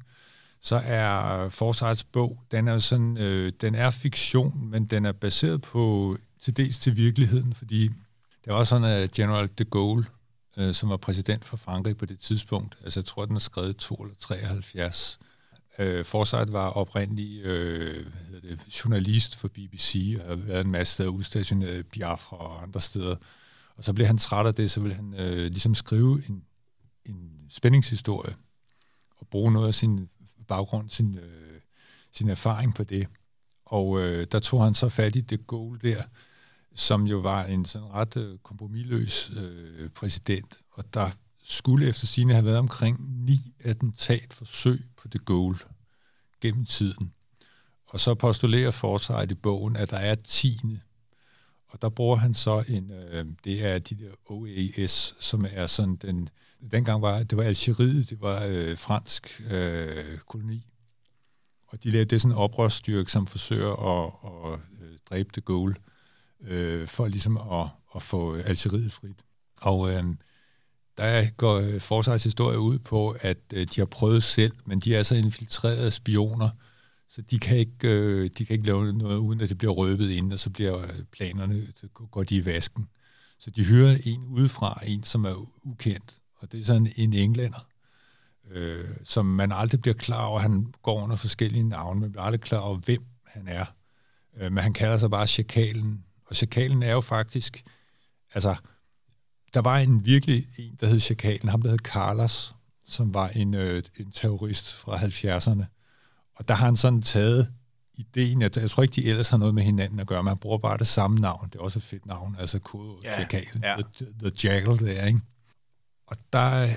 så er Forsyths bog, den er sådan, øh, den er fiktion, men den er baseret på til dels til virkeligheden, fordi det var sådan, at General de Gaulle, øh, som var præsident for Frankrig på det tidspunkt, altså jeg tror, den er skrevet 2 eller 73, Øh, Forsyth var oprindelig øh, hvad hedder det, journalist for BBC og har været en masse steder udstationeret i Biafra og andre steder. Og så blev han træt af det, så ville han øh, ligesom skrive en, en spændingshistorie og bruge noget af sin baggrund, sin, øh, sin erfaring på det. Og øh, der tog han så fat i det goal der, som jo var en sådan ret øh, kompromilløs øh, præsident, og der skulle efter sine have været omkring ni attentatforsøg på det goal gennem tiden. Og så postulerer Forsyth i bogen, at der er tiende, og der bruger han så en, øh, det er de der OAS, som er sådan den, dengang var, det var Algeriet, det var øh, fransk øh, koloni, og de lavede det sådan en oprørsstyrke, som forsøger at, at, at dræbe det Gaulle, øh, for ligesom at, at få Algeriet frit. Og øh, der går øh, forsvarshistorie ud på, at øh, de har prøvet selv, men de er så infiltrerede spioner, så de kan ikke, øh, de kan ikke lave noget, uden at det bliver røbet ind, og så bliver øh, planerne, så går de i vasken. Så de hører en udefra, en som er ukendt, og det er sådan en englænder, øh, som man aldrig bliver klar over. Han går under forskellige navne, man bliver aldrig klar over, hvem han er. Øh, men han kalder sig bare Chakalen, og Chakalen er jo faktisk, altså, der var en virkelig en, der hed Chakalen, ham der hed Carlos, som var en, øh, en terrorist fra 70'erne. Og der har han sådan taget ideen, at jeg tror ikke, de ellers har noget med hinanden at gøre, men han bruger bare det samme navn. Det er også et fedt navn, altså kode ja, Chakalen, ja. the, the Jackal der, ikke? Og der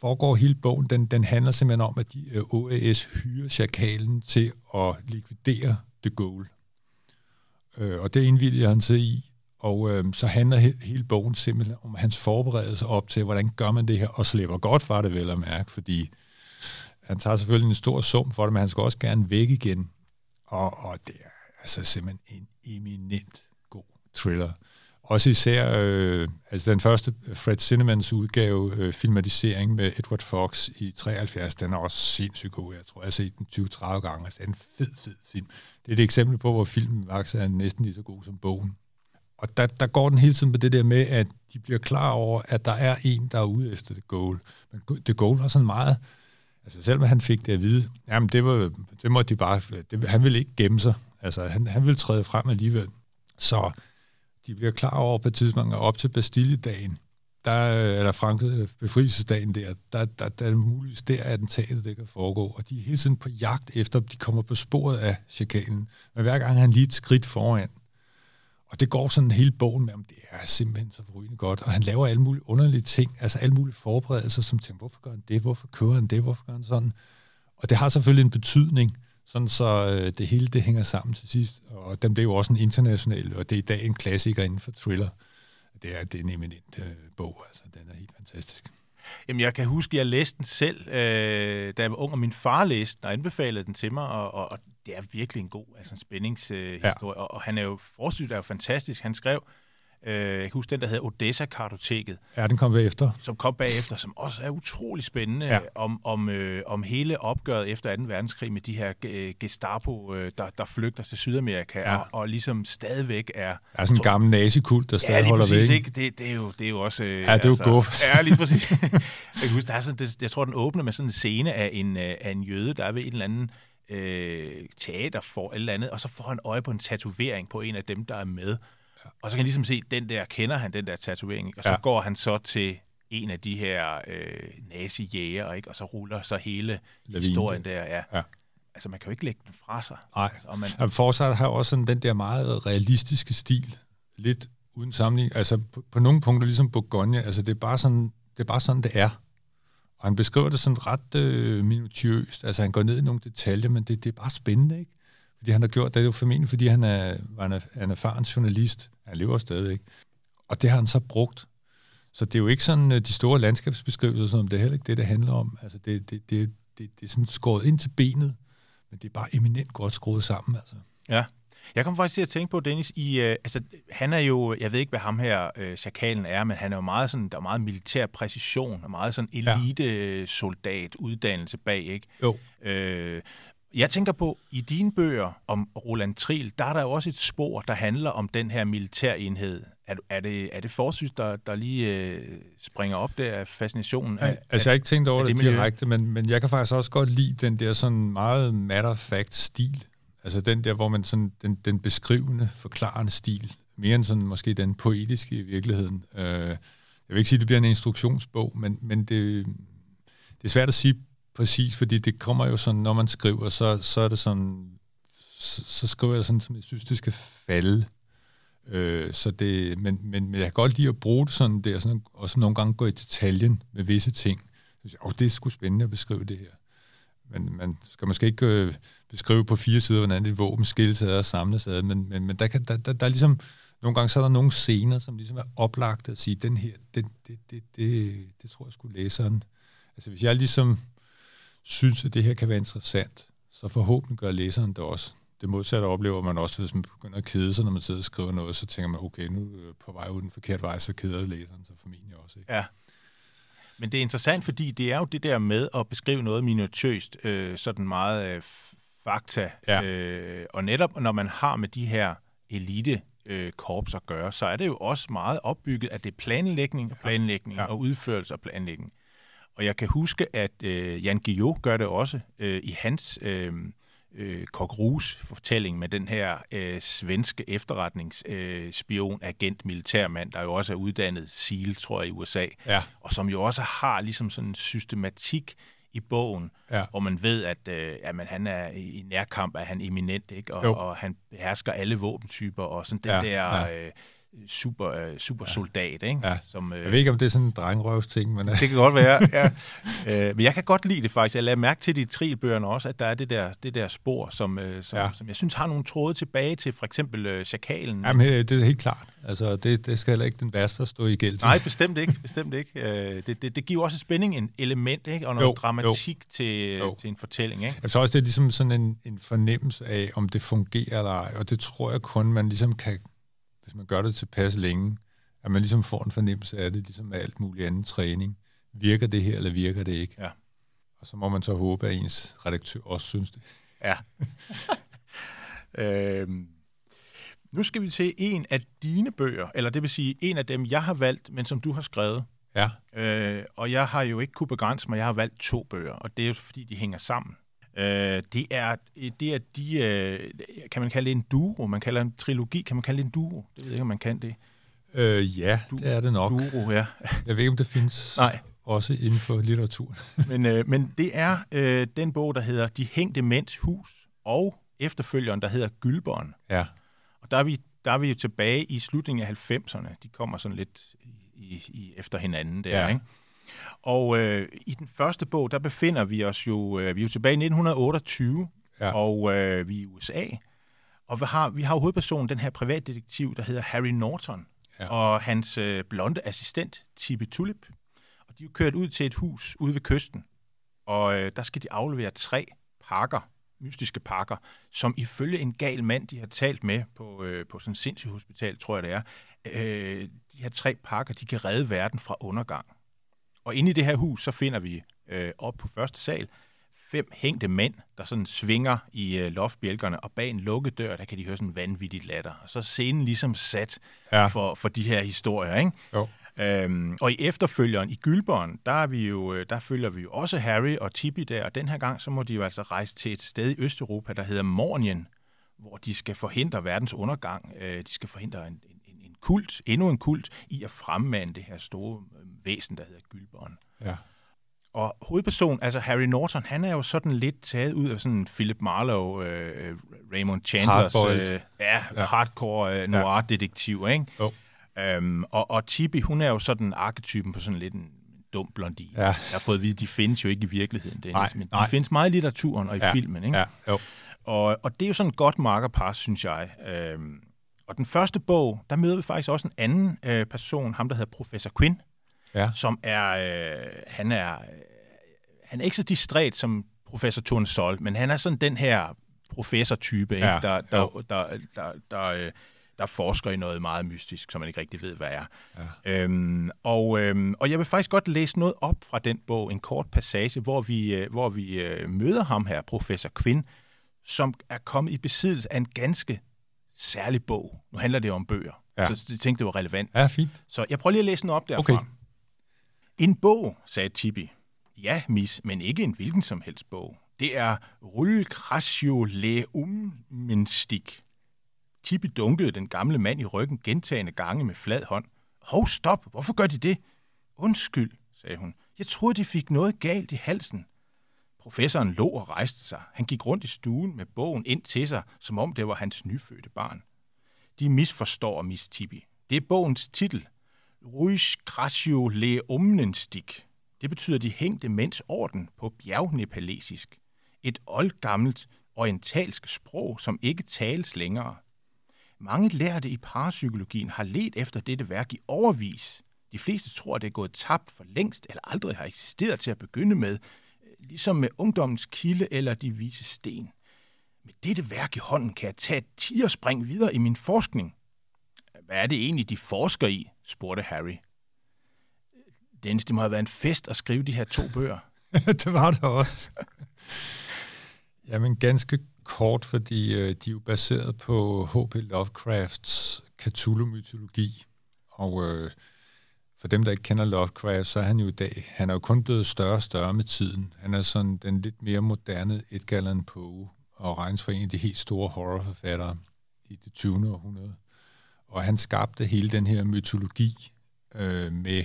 foregår hele bogen, den, den handler simpelthen om, at de, uh, OAS hyrer Chakalen til at likvidere The Goal. Uh, og det indvilger han sig i, og øh, så handler he, hele bogen simpelthen om hans forberedelse op til, hvordan gør man det her, og slipper godt var det vel at mærke, fordi han tager selvfølgelig en stor sum for det, men han skal også gerne væk igen. Og, og det er altså simpelthen en eminent god thriller. Også især, øh, altså den første øh, Fred Cinemans udgave, øh, filmatisering med Edward Fox i 73, den er også sindssygt god. Jeg tror, jeg har set den 20-30 gange. Altså, det er en fed, fed film. Det er et eksempel på, hvor filmen faktisk er næsten lige så god som bogen. Og der, der går den hele tiden på det der med, at de bliver klar over, at der er en, der er ude efter det goal. Men det goal var sådan meget... Altså selvom han fik det at vide, jamen det, var, det måtte de bare... Det, han ville ikke gemme sig. Altså han, han ville træde frem alligevel. Så de bliver klar over på et tidspunkt, op til Bastille-dagen, der, eller Frankrig øh, befrielsesdagen der, der, der, der er muligvis der, at attentatet det kan foregå. Og de er hele tiden på jagt efter, de kommer på sporet af chikanen. Men hver gang han lige et skridt foran, og det går sådan hele bogen med, om det er simpelthen så forrygende godt. Og han laver alle mulige underlige ting, altså alle mulige forberedelser, som tænker, hvorfor gør han det, hvorfor kører han det, hvorfor gør han sådan. Og det har selvfølgelig en betydning, sådan så øh, det hele det hænger sammen til sidst. Og den blev jo også en international, og det er i dag en klassiker inden for thriller. Det er, det er en eminent øh, bog, altså den er helt fantastisk. Jamen, jeg kan huske, at jeg læste den selv, øh, da jeg var ung, og min far læste den og anbefalede den til mig, og, og, og det er virkelig en god altså en spændingshistorie, øh, ja. og, og han er jo, forsynet er jo fantastisk. Han skrev, øh, jeg kan huske den, der hedder Odessa-kartoteket. Ja, den kom bagefter. Som kom bagefter, som også er utrolig spændende ja. om, om, øh, om hele opgøret efter 2. verdenskrig med de her øh, Gestapo, øh, der, der flygter til Sydamerika, ja. og, og ligesom stadigvæk er... Er sådan en gammel nazikult, der stadig ja, holder præcis, væk. Ikke? Det, det, er jo, det er jo også... Øh, ja, det er altså, jo guf. Ja, lige præcis. jeg kan huske, der er sådan, det, jeg tror, den åbner med sådan en scene af en, øh, af en jøde, der er ved en eller anden øh, teater for eller andet, og så får han øje på en tatovering på en af dem, der er med. Og så kan han ligesom se, den der kender han, den der tatovering, og så ja. går han så til en af de her øh, nazi-jæger, ikke? og så ruller så hele Lavinde. historien der. Ja. ja. Altså, man kan jo ikke lægge den fra sig. Nej. Og man... Ja, Forsat har også sådan den der meget realistiske stil, lidt uden sammenligning. Altså, på, på nogle punkter, ligesom Bourgogne, altså, det er bare sådan, det er bare sådan, det er. Og han beskriver det sådan ret øh, minutiøst. Altså han går ned i nogle detaljer, men det, det er bare spændende, ikke? Fordi han har gjort det, er jo formentlig, fordi han er, var en, en erfaren journalist. Han lever stadigvæk. Og det har han så brugt. Så det er jo ikke sådan øh, de store landskabsbeskrivelser, som det er heller ikke det, det handler om. Altså det, det, det, det, det er sådan skåret ind til benet, men det er bare eminent godt skruet sammen, altså. Ja, jeg kom faktisk til at tænke på, Dennis, i, øh, altså, han er jo, jeg ved ikke, hvad ham her, øh, Chakalen er, men han er jo meget sådan, der er meget militær præcision, og meget sådan elite-soldat uddannelse bag, ikke? Jo. Øh, jeg tænker på, i dine bøger om Roland Triel, der er der jo også et spor, der handler om den her militærenhed. Er, er, det, er det forsys, der, der lige øh, springer op der af fascinationen? Ja, altså, jeg har ikke tænkt over det, det direkte, men, men jeg kan faktisk også godt lide den der sådan meget matter-fact-stil, Altså den der, hvor man sådan, den, den beskrivende, forklarende stil, mere end sådan måske den poetiske i virkeligheden. Øh, jeg vil ikke sige, at det bliver en instruktionsbog, men, men det, det er svært at sige præcis, fordi det kommer jo sådan, når man skriver, så, så er det sådan, så, så skriver jeg sådan, som jeg synes, det skal falde. Øh, så det, men, men, men jeg kan godt lide at bruge det sådan der, sådan, og så nogle gange gå i detaljen med visse ting. Så, jeg, det er sgu spændende at beskrive det her. Men man skal måske ikke øh, beskrive på fire sider, hvordan et våben skilles ad og samles ad, men, men, men der, kan, der, der, der er ligesom nogle gange så er der nogle scener, som ligesom er oplagt at sige, den her, den, det, det, det, det tror jeg skulle læseren. Altså hvis jeg ligesom synes, at det her kan være interessant, så forhåbentlig gør læseren det også. Det modsatte oplever man også, hvis man begynder at kede sig, når man sidder og skriver noget, så tænker man, okay, nu er på vej ud den forkerte vej, så keder læseren sig formentlig også. Ikke? Ja. Men det er interessant, fordi det er jo det der med at beskrive noget minutiøst, øh, sådan meget øh, fakta. Ja. Øh, og netop når man har med de her elite øh, korps at gøre, så er det jo også meget opbygget, at det er planlægning planlægning ja. og udførelse og planlægning. Og jeg kan huske, at øh, Jan Guillou gør det også øh, i hans øh, øh, Kokrus fortælling med den her øh, svenske efterretningsspion, øh, agent, militærmand, der jo også er uddannet SEAL, tror jeg, i USA, ja. og som jo også har ligesom sådan en systematik i bogen, ja. hvor man ved, at øh, jamen, han er i nærkamp, er han eminent, ikke? Og, og han behersker alle våbentyper, og sådan den ja, der... Ja. Øh, super, uh, super soldat, ikke? Ja. Som, uh, jeg ved ikke, om det er sådan en drengrøvsting, men... det kan godt være, ja. uh, men jeg kan godt lide det faktisk. Jeg lader mærke til de trilbøgerne også, at der er det der, det der spor, som, uh, som, ja. som jeg synes har nogle tråde tilbage til for eksempel uh, chakalen. Jamen, det er helt klart. Altså, det, det skal heller ikke den værste at stå i gæld til. Nej, bestemt ikke. Bestemt ikke. Uh, det, det, det giver også spænding, en element, ikke? Og noget jo, dramatik jo. Til, jo. til en fortælling, ikke? Jeg tror også, det er ligesom sådan en, en fornemmelse af, om det fungerer eller ej, og det tror jeg kun, man ligesom kan hvis man gør det tilpas længe, at man ligesom får en fornemmelse af det, ligesom med alt muligt andet træning. Virker det her, eller virker det ikke? Ja. Og så må man så håbe, at ens redaktør også synes det. Ja. øhm, nu skal vi til en af dine bøger, eller det vil sige en af dem, jeg har valgt, men som du har skrevet. Ja. Øh, og jeg har jo ikke kunne begrænse mig, jeg har valgt to bøger, og det er jo fordi, de hænger sammen. Øh, det, er, det er de, øh, kan man kalde det en duo, man kalder en trilogi, kan man kalde det en duo? Det ved jeg ikke, om man kan det. Øh, ja, du, det er det nok. Duo, ja. jeg ved ikke, om det findes Nej. også inden for litteratur. men, øh, men det er øh, den bog, der hedder De hængte mænds hus, og efterfølgeren, der hedder Gylberen. Ja. Og der er vi, der er vi jo tilbage i slutningen af 90'erne. De kommer sådan lidt i, i, efter hinanden der, ja. ikke? Og øh, i den første bog, der befinder vi os jo, øh, vi er jo tilbage i 1928, ja. og øh, vi er i USA. Og vi har, vi har jo hovedpersonen, den her privatdetektiv, der hedder Harry Norton, ja. og hans øh, blonde assistent, Tibi Tulip. Og de er jo kørt ud til et hus ude ved kysten, og øh, der skal de aflevere tre pakker, mystiske pakker, som ifølge en gal mand, de har talt med på, øh, på sådan en sindssygt hospital, tror jeg det er, øh, de her tre pakker, de kan redde verden fra undergang. Og inde i det her hus, så finder vi øh, op på første sal fem hængte mænd, der sådan svinger i øh, loftbjælkerne, og bag en lukket dør, der kan de høre sådan en vanvittigt latter. Og så er scenen ligesom sat ja. for, for de her historier, ikke? Jo. Øhm, og i efterfølgeren i Gylberen, der, er vi jo, øh, der følger vi jo også Harry og Tibi der, og den her gang, så må de jo altså rejse til et sted i Østeuropa, der hedder Mornien, hvor de skal forhindre verdens undergang. Øh, de skal forhindre en kult, endnu en kult, i at fremmande det her store væsen, der hedder Gylberen. Ja. Og hovedpersonen, altså Harry Norton, han er jo sådan lidt taget ud af sådan Philip Marlowe, øh, Raymond Chandlers øh, ja, ja. hardcore øh, noir-detektiv, ikke? Jo. Øhm, og, og Tibi, hun er jo sådan arketypen på sådan lidt en dum blondine. Ja. Jeg har fået at vide, de findes jo ikke i virkeligheden, Dennis, nej, men de nej. findes meget i litteraturen og i ja. filmen, ikke? Ja. Jo. Og, og det er jo sådan et godt markerpar, synes jeg. Øhm, og den første bog, der møder vi faktisk også en anden øh, person, ham der hedder Professor Quinn, ja. som er, øh, han er, han er ikke så distræt som professor Thorne Sol, men han er sådan den her professor-type, ja. ikke? Der, der, der, der, der, der, øh, der forsker i noget meget mystisk, som man ikke rigtig ved, hvad er. Ja. Øhm, og, øhm, og jeg vil faktisk godt læse noget op fra den bog, en kort passage, hvor vi, øh, hvor vi øh, møder ham her, professor Quinn, som er kommet i besiddelse af en ganske særlig bog. Nu handler det om bøger, ja. så jeg tænkte, det var relevant. Ja, fint. Så jeg prøver lige at læse noget op derfra. Okay. En bog, sagde Tibi. Ja, mis, men ikke en hvilken som helst bog. Det er Rullcratio Leumenstik. Tibi dunkede den gamle mand i ryggen gentagende gange med flad hånd. Hov, stop! Hvorfor gør de det? Undskyld, sagde hun. Jeg troede, de fik noget galt i halsen. Professoren lå og rejste sig. Han gik rundt i stuen med bogen ind til sig, som om det var hans nyfødte barn. De misforstår Miss Tibi. Det er bogens titel. Ruish Gratio Le Omnenstik. Det betyder de hængte mænds orden på bjergnepalesisk. Et oldgammelt orientalsk sprog, som ikke tales længere. mange lærte i parapsykologien har let efter dette værk i overvis. De fleste tror, at det er gået tabt for længst, eller aldrig har eksisteret til at begynde med, ligesom med ungdommens kilde eller de vise sten. Med dette værk i hånden kan jeg tage et tierspring videre i min forskning. Hvad er det egentlig, de forsker i? spurgte Harry. Dennis, det må have været en fest at skrive de her to bøger. det var det også. Jamen ganske kort, fordi øh, de er jo baseret på H.P. Lovecrafts Cthulhu-mytologi. Og øh, for dem, der ikke kender Lovecraft, så er han jo i dag, han er jo kun blevet større og større med tiden. Han er sådan den lidt mere moderne Edgar Allan Poe, og regnes for en af de helt store horrorforfattere i det 20. århundrede. Og han skabte hele den her mytologi øh, med,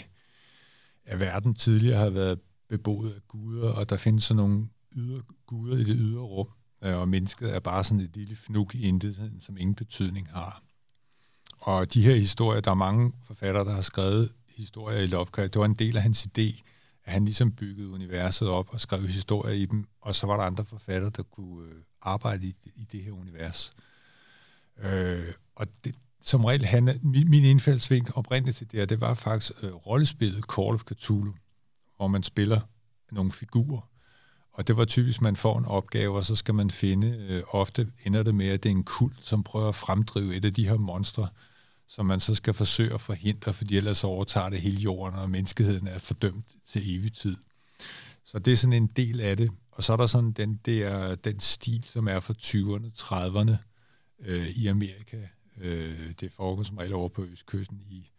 at verden tidligere har været beboet af guder, og der findes sådan nogle ydre, guder i det ydre rum, øh, og mennesket er bare sådan et lille fnuk i intetheden, som ingen betydning har. Og de her historier, der er mange forfattere, der har skrevet historier i Lovecraft, det var en del af hans idé, at han ligesom byggede universet op og skrev historier i dem, og så var der andre forfattere, der kunne øh, arbejde i, i det her univers. Øh, og det, som regel, han, min, min indfaldsvink oprindeligt til det her, det var faktisk øh, rollespillet Call of Cthulhu, hvor man spiller nogle figurer. Og det var typisk, man får en opgave, og så skal man finde, øh, ofte ender det med, at det er en kult, som prøver at fremdrive et af de her monstre, som man så skal forsøge at forhindre, fordi ellers overtager det hele jorden, og menneskeheden er fordømt til evig tid. Så det er sådan en del af det. Og så er der sådan den, der, den stil, som er fra 20'erne, 30'erne øh, i Amerika. Øh, det foregår som regel over på Østkysten i,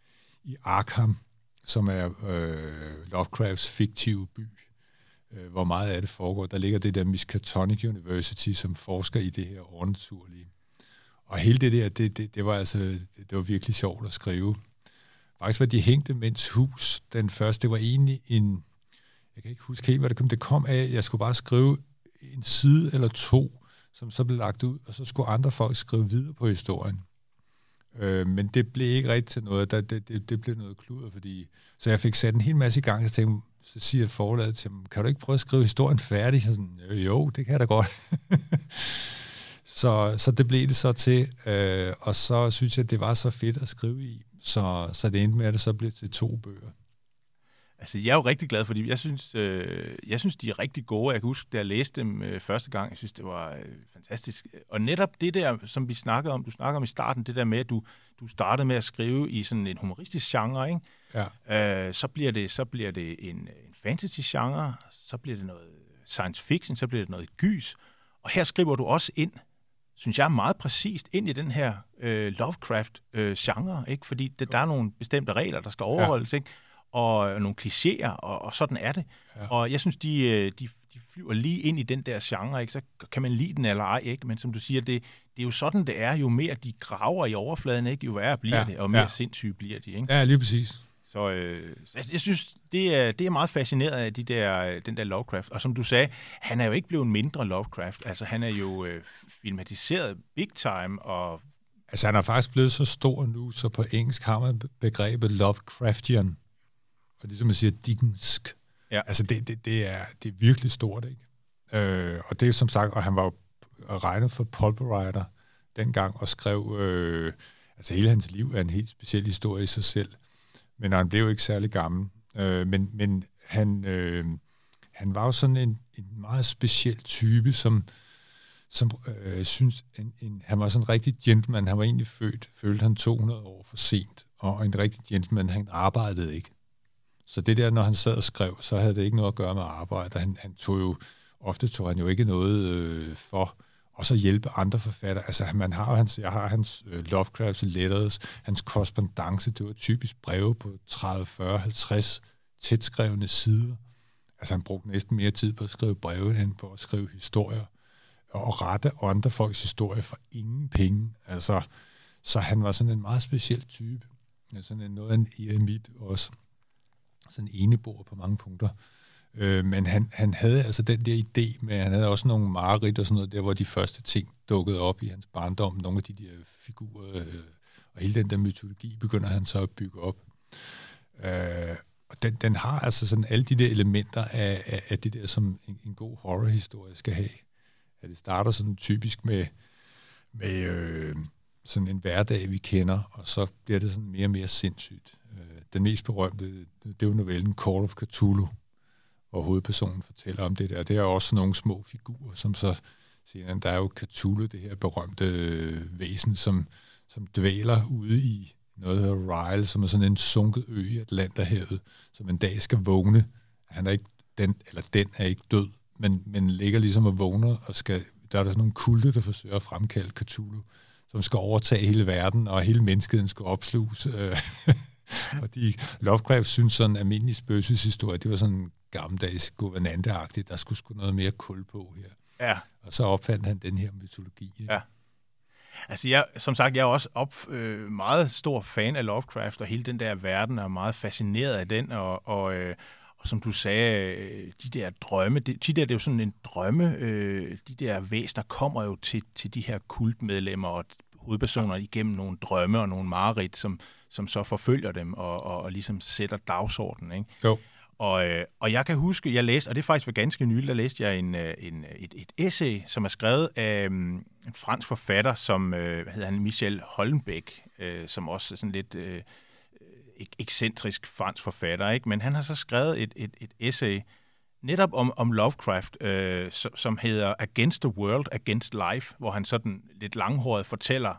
i Arkham, som er øh, Lovecrafts fiktive by, øh, hvor meget af det foregår. Der ligger det der Miskatonic University, som forsker i det her overnaturlige. Og hele det der, det, det, det var altså, det, det var virkelig sjovt at skrive. Faktisk var de hængte mens hus, den første, det var egentlig en, jeg kan ikke huske helt, hvad det kom, det kom af, jeg skulle bare skrive en side eller to, som så blev lagt ud, og så skulle andre folk skrive videre på historien. Øh, men det blev ikke rigtigt til noget, det, det, det blev noget kludder, fordi, så jeg fik sat en hel masse i gang, så tænkte, så siger forladet til ham, kan du ikke prøve at skrive historien færdig? Og sådan, jo, det kan jeg da godt. Så, så det blev det så til, øh, og så synes jeg, det var så fedt at skrive i, så, så det endte med, at det så blev til to bøger. Altså, jeg er jo rigtig glad, fordi jeg synes, øh, jeg synes de er rigtig gode. Jeg kan huske, da jeg læste dem øh, første gang, jeg synes, det var øh, fantastisk. Og netop det der, som vi snakkede om, du snakker om i starten, det der med, at du, du startede med at skrive i sådan en humoristisk genre, ikke? Ja. Øh, så, bliver det, så bliver det en, en fantasy-genre, så bliver det noget science fiction, så bliver det noget gys. Og her skriver du også ind synes jeg, meget præcist ind i den her øh, Lovecraft-genre, øh, ikke? fordi det, der er nogle bestemte regler, der skal overholdes, ja. ikke? og nogle klichéer, og, og sådan er det. Ja. Og jeg synes, de, øh, de, de flyver lige ind i den der genre, ikke? så kan man lide den eller ej, ikke? men som du siger, det, det er jo sådan, det er, jo mere de graver i overfladen, ikke? jo værre bliver ja. det, og mere ja. sindssyge bliver de. Ikke? Ja, lige præcis. Så øh, jeg, jeg synes, det er, det er meget fascineret af de der, den der Lovecraft. Og som du sagde, han er jo ikke blevet mindre Lovecraft. Altså, han er jo øh, filmatiseret big time, og... Altså, han er faktisk blevet så stor nu, så på engelsk har man begrebet Lovecraftian. Og det som man siger, Dickensk. Ja. Altså, det, det, det, er, det er virkelig stort, ikke? Øh, og det er som sagt, og han var jo regnet for pulpwriter dengang, og skrev... Øh, altså, hele hans liv er en helt speciel historie i sig selv men han blev ikke særlig gammel. Øh, men men han, øh, han var jo sådan en, en meget speciel type, som, som øh, synes, en, en, han var sådan en rigtig gentleman. Han var egentlig født, følte han 200 år for sent, og en rigtig gentleman, han arbejdede ikke. Så det der, når han sad og skrev, så havde det ikke noget at gøre med arbejde. Han, han tog jo, ofte tog han jo ikke noget øh, for og så hjælpe andre forfattere. Altså, man har hans, jeg har hans uh, Lovecraft's letters, hans korrespondence, det var typisk breve på 30, 40, 50 tætskrevne sider. Altså, han brugte næsten mere tid på at skrive breve, end på at skrive historier, og rette andre folks historier for ingen penge. Altså, så han var sådan en meget speciel type. Sådan en, noget af en eremit også. Sådan en enebord på mange punkter. Øh, men han, han havde altså den der idé med, han havde også nogle mareridt og sådan noget, der hvor de første ting dukkede op i hans barndom, nogle af de der figurer, øh, og hele den der mytologi begynder han så at bygge op. Øh, og den, den har altså sådan alle de der elementer af, af, af det der, som en, en god horrorhistorie skal have. At det starter sådan typisk med, med øh, sådan en hverdag, vi kender, og så bliver det sådan mere og mere sindssygt. Øh, den mest berømte, det er jo novellen Call of Cthulhu, hvor hovedpersonen fortæller om det der. Det er også nogle små figurer, som så siger, der er jo Cthulhu, det her berømte øh, væsen, som, som dvæler ude i noget, der hedder Ryle, som er sådan en sunket ø i Atlanterhavet, som en dag skal vågne. Han er ikke, den, eller den er ikke død, men, men ligger ligesom og vågner, og skal, der er der sådan nogle kulte, der forsøger at fremkalde Cthulhu, som skal overtage hele verden, og hele menneskeheden skal opsluges. Øh, Fordi Lovecraft synes sådan en almindelig spøgelseshistorie, det var sådan en gammeldags guvernanteagtigt, der skulle sgu noget mere kul på her. Ja. Og så opfandt han den her mytologi. Ikke? Ja. Altså, jeg, som sagt, jeg er også op, øh, meget stor fan af Lovecraft, og hele den der verden er meget fascineret af den, og, og, øh, og som du sagde, øh, de der drømme, det, de der, det er jo sådan en drømme, øh, de der væsener kommer jo til, til de her kultmedlemmer og hovedpersoner igennem nogle drømme og nogle mareridt, som, som så forfølger dem og, og, og ligesom sætter dagsordenen. Ikke? Jo. Og, øh, og jeg kan huske, jeg læste, og det er faktisk for ganske nylig, der læste jeg en, øh, en, øh, et, et essay, som er skrevet af en fransk forfatter, som hvad hedder han, Michel Holmbæk, øh, som også er sådan lidt øh, ekscentrisk fransk forfatter, ikke? men han har så skrevet et, et, et essay netop om, om Lovecraft, øh, som, som hedder Against the World, Against Life, hvor han sådan lidt langhåret fortæller,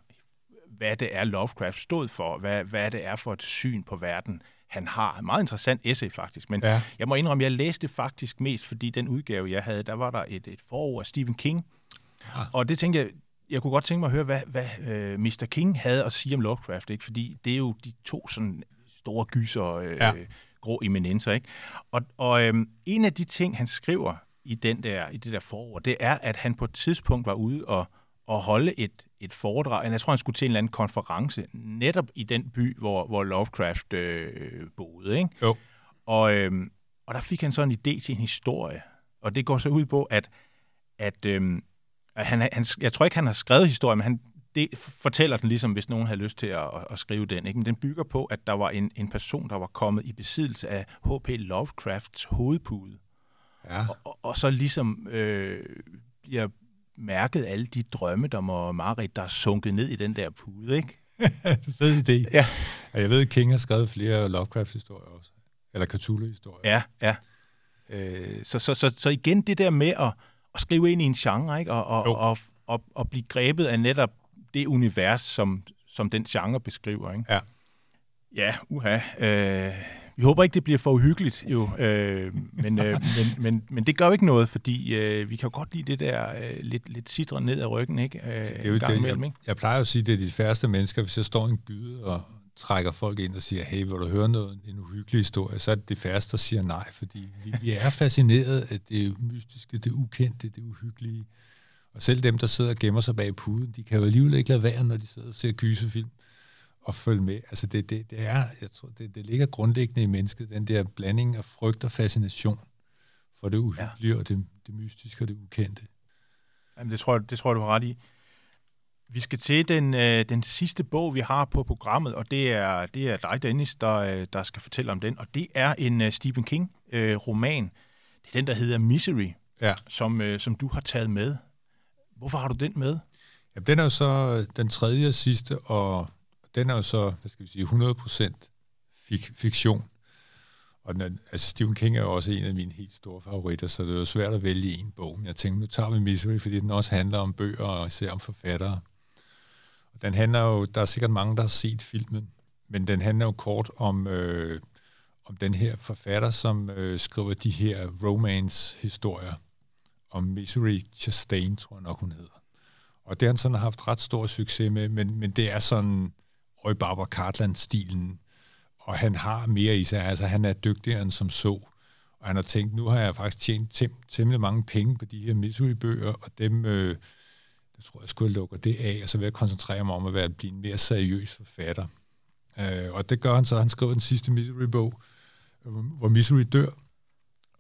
hvad det er, Lovecraft stod for, hvad, hvad det er for et syn på verden, han har. Meget interessant essay faktisk, men ja. jeg må indrømme, jeg læste faktisk mest, fordi den udgave, jeg havde, der var der et, et forord af Stephen King, ja. og det tænkte jeg, jeg kunne godt tænke mig at høre, hvad, hvad uh, Mr. King havde at sige om Lovecraft, ikke? fordi det er jo de to sådan store gyser, øh, ja. grå eminenser. Ikke? Og, og øhm, en af de ting, han skriver i, den der, i det der forår, det er, at han på et tidspunkt var ude og, og holde et, et foredrag. Jeg tror, han skulle til en eller anden konference, netop i den by, hvor, hvor Lovecraft øh, boede. Ikke? Jo. Og, øhm, og der fik han så en idé til en historie. Og det går så ud på, at, at, at han, han, jeg tror ikke, han har skrevet historien, men han det fortæller den ligesom, hvis nogen har lyst til at, at skrive den. Ikke? Men den bygger på, at der var en, en person, der var kommet i besiddelse af H.P. Lovecrafts hovedpude. Ja. Og, og, og så ligesom øh, bliver mærket alle de drømme, der må Marit, der er sunket ned i den der pude, ikke? Fed idé. Ja. Og jeg ved, at King har skrevet flere Lovecraft-historier også. Eller Cthulhu-historier. Ja, ja. Øh, så, så, så, så igen det der med at, at skrive ind i en genre, ikke? Og, og, og, og, og blive grebet af netop det univers, som, som den genre beskriver. Ikke? Ja. Ja, uha. Øh, vi håber ikke, det bliver for uhyggeligt, jo. Øh, men, øh, men, men, men det gør jo ikke noget, fordi øh, vi kan jo godt lide det der øh, lidt, lidt sidre ned ad ryggen, ikke? Øh, det er jo det, imellem, ikke? Jeg, jeg plejer jo at sige, at det er de færreste mennesker, hvis jeg står i en gyde og trækker folk ind og siger, hey, vil du høre noget, en uhyggelig historie, så er det de færreste, der siger nej, fordi vi, vi er fascineret af det mystiske, det ukendte, det uhyggelige. Og selv dem, der sidder og gemmer sig bag puden, de kan jo alligevel ikke lade være, når de sidder og ser gysefilm og følge med. Altså det, det, det er, jeg tror, det, det ligger grundlæggende i mennesket, den der blanding af frygt og fascination for det uhyggelige ja. og det, det mystiske og det ukendte. Jamen, det tror, jeg, det tror jeg, du har ret i. Vi skal til den, øh, den sidste bog, vi har på programmet, og det er, det er dig, Dennis, der, øh, der skal fortælle om den. Og det er en uh, Stephen King-roman. Øh, det er den, der hedder Misery, ja. som, øh, som du har taget med. Hvorfor har du den med? Ja, den er jo så den tredje og sidste, og den er jo så, hvad skal vi sige, 100% fik, fiktion. Og den, altså Stephen King er jo også en af mine helt store favoritter, så det er jo svært at vælge en bog. Men jeg tænkte, nu tager vi Misery, fordi den også handler om bøger og især om forfattere. Og den handler jo, der er sikkert mange, der har set filmen, men den handler jo kort om, øh, om den her forfatter, som øh, skriver de her romance-historier om Misery Chastain, tror jeg nok, hun hedder. Og det har han sådan haft ret stor succes med, men, men det er sådan Roy Barbara Cartland-stilen, og han har mere i sig. Altså, han er dygtigere end som så. Og han har tænkt, nu har jeg faktisk tjent tem- temmelig mange penge på de her Missouri-bøger, og dem, øh, det tror jeg, skulle lukke det af, og så vil jeg koncentrere mig om at være, at blive en mere seriøs forfatter. Øh, og det gør han så. Han skriver den sidste Missouri-bog, øh, hvor Missouri dør,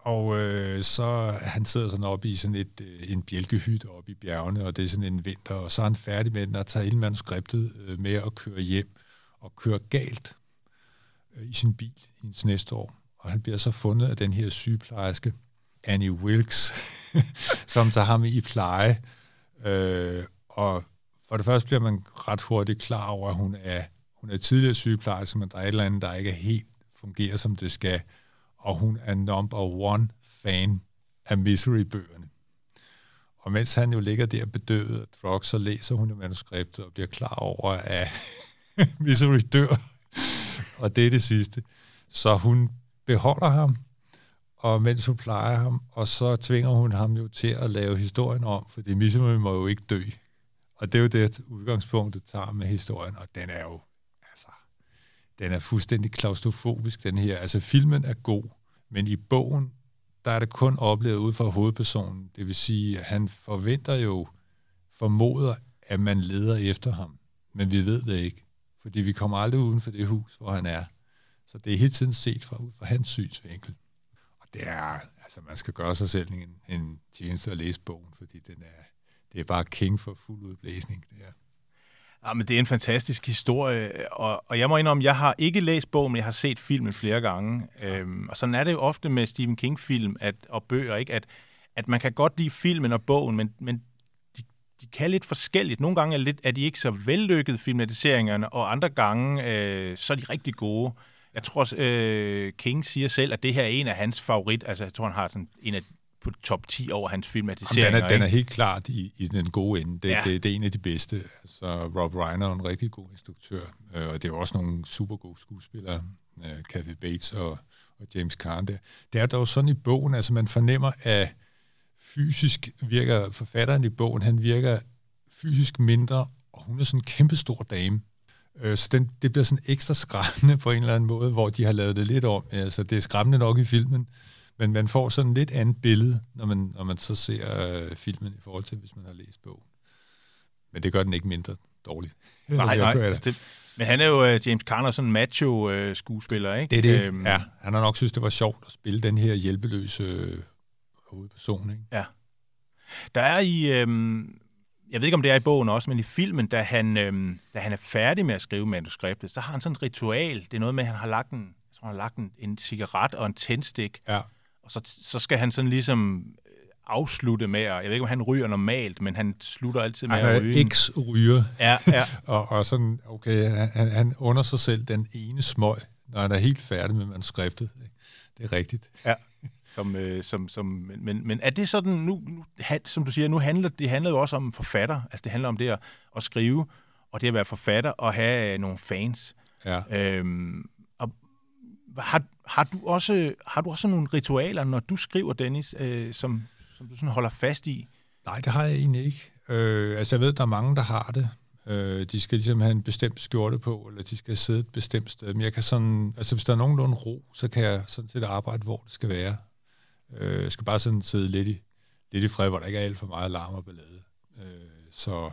og øh, så han sidder sådan oppe i sådan et, øh, en bjælkehytte oppe i bjergene, og det er sådan en vinter, og så er han færdig med den og tager hele manuskriptet øh, med at køre hjem og køre galt øh, i sin bil i ens næste år. Og han bliver så fundet af den her sygeplejerske, Annie Wilkes, som tager ham i pleje. Øh, og for det første bliver man ret hurtigt klar over, at hun er, hun er tidligere sygeplejerske, men der er et eller andet, der ikke er helt fungerer, som det skal. Og hun er number one fan af Misery-bøgerne. Og mens han jo ligger der bedøvet af drugs, så læser hun jo manuskriptet og bliver klar over, at Misery dør. og det er det sidste. Så hun beholder ham, og mens hun plejer ham, og så tvinger hun ham jo til at lave historien om, fordi Misery må jo ikke dø. Og det er jo det udgangspunktet tager med historien, og den er jo, den er fuldstændig klaustrofobisk, den her. Altså, filmen er god, men i bogen, der er det kun oplevet ud fra hovedpersonen. Det vil sige, at han forventer jo, formoder, at man leder efter ham. Men vi ved det ikke, fordi vi kommer aldrig uden for det hus, hvor han er. Så det er hele tiden set fra, ud fra hans synsvinkel. Og det er, altså man skal gøre sig selv en, en tjeneste at læse bogen, fordi den er, det er bare king for fuld udblæsning. Det er. Jamen, det er en fantastisk historie, og, og jeg må indrømme, jeg har ikke læst bogen, men jeg har set filmen flere gange. Ja. Øhm, og sådan er det jo ofte med Stephen King-film at, og bøger, ikke? At, at man kan godt lide filmen og bogen, men, men de, de kan lidt forskelligt. Nogle gange er, lidt, er de ikke så vellykkede filmatiseringerne, og andre gange øh, så er de rigtig gode. Jeg tror, øh, King siger selv, at det her er en af hans favorit. Altså, jeg tror, han har sådan en af på top 10 over hans filmatiseringer. Jamen, den, er, den er helt klart i, i den gode ende. Det, ja. det, det er en af de bedste. Altså, Rob Reiner er en rigtig god instruktør, øh, og det er også nogle super gode skuespillere, øh, Kathy Bates og, og James Caan der. Det er dog sådan i bogen, altså man fornemmer, at fysisk virker forfatteren i bogen, han virker fysisk mindre, og hun er sådan en kæmpestor dame. Øh, så den, det bliver sådan ekstra skræmmende på en eller anden måde, hvor de har lavet det lidt om. Altså, det er skræmmende nok i filmen, men man får sådan lidt andet billede, når man, når man så ser øh, filmen i forhold til, hvis man har læst bogen. Men det gør den ikke mindre dårlig. Nej, nej. Altså det, men han er jo uh, James Conner, sådan en macho-skuespiller, uh, ikke? Det er det, øhm. ja. Han har nok synes, det var sjovt at spille den her hjælpeløse øh, hovedperson, ikke? Ja. Der er i, øhm, jeg ved ikke, om det er i bogen også, men i filmen, da han, øhm, da han er færdig med at skrive manuskriptet, så har han sådan et ritual. Det er noget med, at han har lagt en, tror, han har lagt en, en cigaret og en tændstik. Ja og så, så skal han sådan ligesom øh, afslutte med at, jeg ved ikke, om han ryger normalt, men han slutter altid med at ryge. Han ryger Ja, ja. og, og sådan, okay, han, han under sig selv den ene smøg, når han er helt færdig med manuskriptet. Det er rigtigt. Ja. Som, øh, som, som, men, men, er det sådan, nu, nu, som du siger, nu handler det handler jo også om forfatter, altså det handler om det at, at skrive, og det at være forfatter og have nogle fans. Ja. Øhm, har, har, du også, har du også nogle ritualer, når du skriver, Dennis, øh, som, som du sådan holder fast i? Nej, det har jeg egentlig ikke. Øh, altså, jeg ved, der er mange, der har det. Øh, de skal ligesom have en bestemt skjorte på, eller de skal sidde et bestemt sted. Men jeg kan sådan, altså hvis der er nogenlunde ro, så kan jeg sådan set arbejde, hvor det skal være. Øh, jeg skal bare sådan sidde lidt i, lidt i fred, hvor der ikke er alt for meget larm og ballade. Øh, så,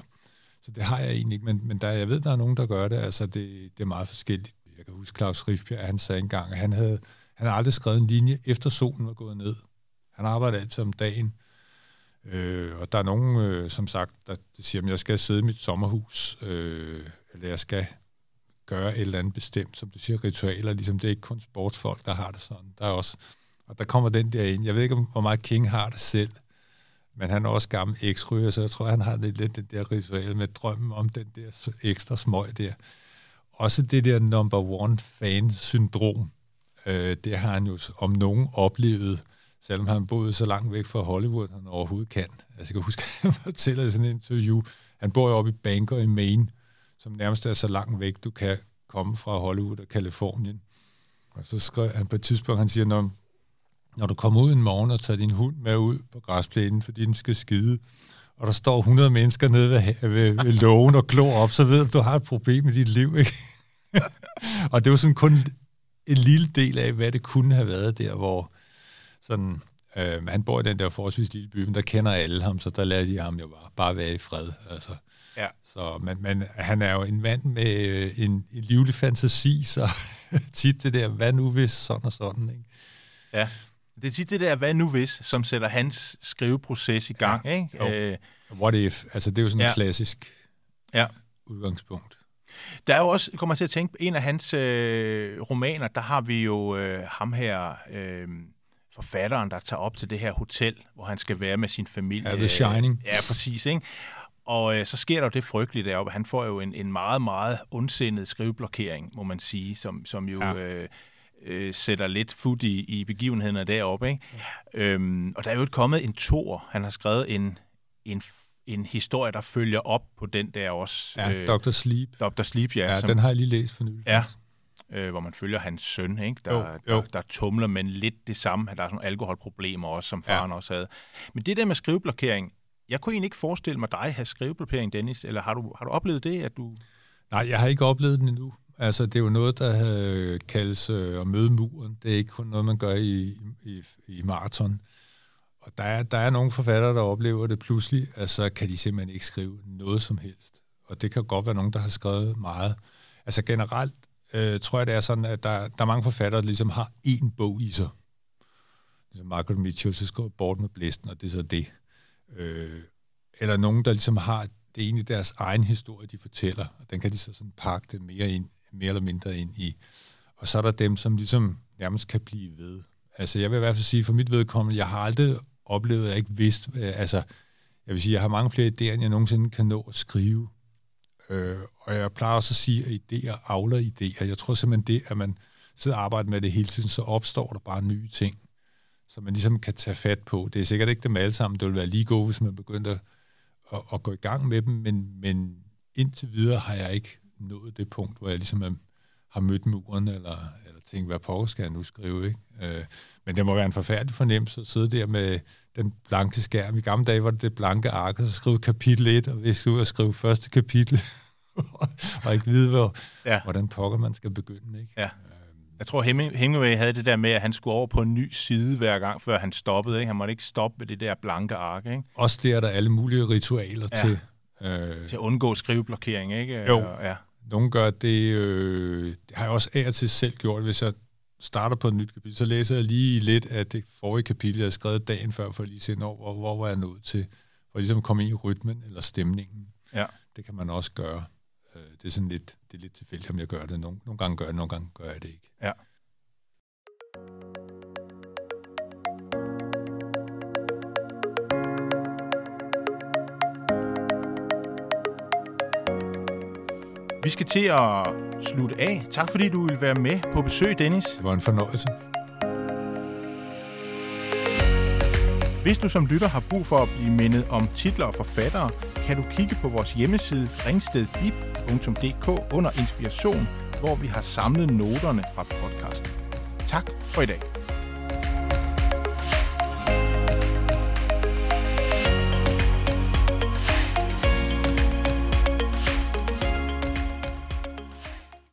så det har jeg egentlig ikke, men, men der, jeg ved, der er nogen, der gør det. Altså, det, det er meget forskelligt jeg kan huske Claus Riffbjerg, han sagde engang, at han havde, han havde aldrig skrevet en linje, efter solen var gået ned. Han arbejdede altid om dagen. Øh, og der er nogen, øh, som sagt, der siger, at jeg skal sidde i mit sommerhus, øh, eller jeg skal gøre et eller andet bestemt, som du siger, ritualer, ligesom det er ikke kun sportsfolk, der har det sådan. Der er også, og der kommer den der ind. Jeg ved ikke, hvor meget King har det selv, men han er også gammel eksryger, så jeg tror, han har lidt, lidt det der ritual med drømmen om den der ekstra smøg der også det der number one fan-syndrom, øh, det har han jo om nogen oplevet, selvom han boede så langt væk fra Hollywood, han overhovedet kan. Altså, jeg kan huske, at han fortæller i sådan et interview, han bor jo oppe i Bangor i Maine, som nærmest er så langt væk, du kan komme fra Hollywood og Kalifornien. Og så skrev han på et tidspunkt, han siger, når, når du kommer ud en morgen og tager din hund med ud på græsplænen, fordi den skal skide, og der står 100 mennesker nede ved, ved, ved lågen og glor op, så ved du, at du har et problem i dit liv, ikke? og det var sådan kun en lille del af, hvad det kunne have været der, hvor sådan, øh, han bor i den der forholdsvis lille by, men der kender alle ham, så der lader de ham jo bare, bare være i fred. Altså. Ja. Så, men, men han er jo en mand med øh, en, en livlig fantasi, så tit det der, hvad nu hvis sådan og sådan, ikke? Ja. Det er tit det der, hvad nu hvis, som sætter hans skriveproces i gang. Ja. Ikke? Jo. Øh, What if? Altså, det er jo sådan ja. en klassisk ja. udgangspunkt. Der er jo også, kommer til at tænke, en af hans øh, romaner, der har vi jo øh, ham her, øh, forfatteren, der tager op til det her hotel, hvor han skal være med sin familie. Ja, The Shining. Ja, præcis. Ikke? Og øh, så sker der jo det frygtelige deroppe. Han får jo en, en meget, meget ondsindet skriveblokering, må man sige, som, som jo... Ja. Øh, øh, sætter lidt fod i, i begivenhederne deroppe. Ikke? Ja. Øhm, og der er jo kommet en tor. Han har skrevet en, en, en historie, der følger op på den der også. Ja, øh, Dr. Sleep. Dr. Sleep, ja. Ja, som, den har jeg lige læst for nylig. Ja, øh, hvor man følger hans søn, ikke? Der, jo, jo. Der, der tumler, men lidt det samme. Der er sådan nogle alkoholproblemer også, som faren ja. også havde. Men det der med skriveblokering, jeg kunne egentlig ikke forestille mig dig have skriveblokering, Dennis, eller har du, har du oplevet det, at du... Nej, jeg har ikke oplevet den endnu. Altså, det er jo noget, der kaldes øh, at møde muren. Det er ikke kun noget, man gør i, i, i maraton. Og der er, der er nogle forfattere, der oplever det pludselig, at så kan de simpelthen ikke skrive noget som helst. Og det kan godt være nogen, der har skrevet meget. Altså generelt øh, tror jeg, det er sådan, at der, der er mange forfattere, der ligesom har én bog i sig. Ligesom Margaret Mitchell, så skriver Bort med blæsten, og det er så det. Øh, eller nogen, der ligesom har det er egentlig deres egen historie, de fortæller, og den kan de så sådan pakke det mere, ind, mere eller mindre ind i. Og så er der dem, som ligesom nærmest kan blive ved. Altså jeg vil i hvert fald sige, for mit vedkommende, jeg har aldrig oplevet, at jeg ikke vidste, øh, altså jeg vil sige, jeg har mange flere idéer, end jeg nogensinde kan nå at skrive. Øh, og jeg plejer også at sige, at idéer avler idéer. Jeg tror simpelthen det, at man sidder og arbejder med det hele tiden, så opstår der bare nye ting, som man ligesom kan tage fat på. Det er sikkert ikke dem alle sammen, det vil være lige gode, hvis man begyndte at, at, at gå i gang med dem, men, men indtil videre har jeg ikke nået det punkt, hvor jeg ligesom er, har mødt muren, eller, eller tænkt, hvad på skal jeg nu skrive, ikke? Øh, men det må være en forfærdelig fornemmelse at sidde der med den blanke skærm. I gamle dage var det det blanke ark, og så skrive kapitel 1, og hvis du at skrive første kapitel, og ikke vide, hvor, ja. hvordan pokker man skal begynde. Ikke? Ja. Øhm. Jeg tror, Hemingway havde det der med, at han skulle over på en ny side hver gang, før han stoppede. Ikke? Han måtte ikke stoppe med det der blanke ark. Ikke? Også det er der alle mulige ritualer ja. til. Øh, til at undgå skriveblokering, ikke? Jo. ja. Nogle gør det, øh, det har jeg også af og til selv gjort, hvis jeg starter på et nyt kapitel, så læser jeg lige lidt af det forrige kapitel, jeg har skrevet dagen før, for at lige se, hvor, hvor, hvor var jeg nået til, for ligesom at komme ind i rytmen eller stemningen. Ja. Det kan man også gøre. Øh, det er sådan lidt, det er lidt tilfældigt, om jeg gør det. Nogle, nogle gange gør jeg det, nogle gange gør jeg det ikke. Vi skal til at slutte af. Tak fordi du vil være med på besøg, Dennis. Det var en fornøjelse. Hvis du som lytter har brug for at blive mindet om titler og forfattere, kan du kigge på vores hjemmeside ringstedbib.dk under inspiration, hvor vi har samlet noterne fra podcasten. Tak for i dag.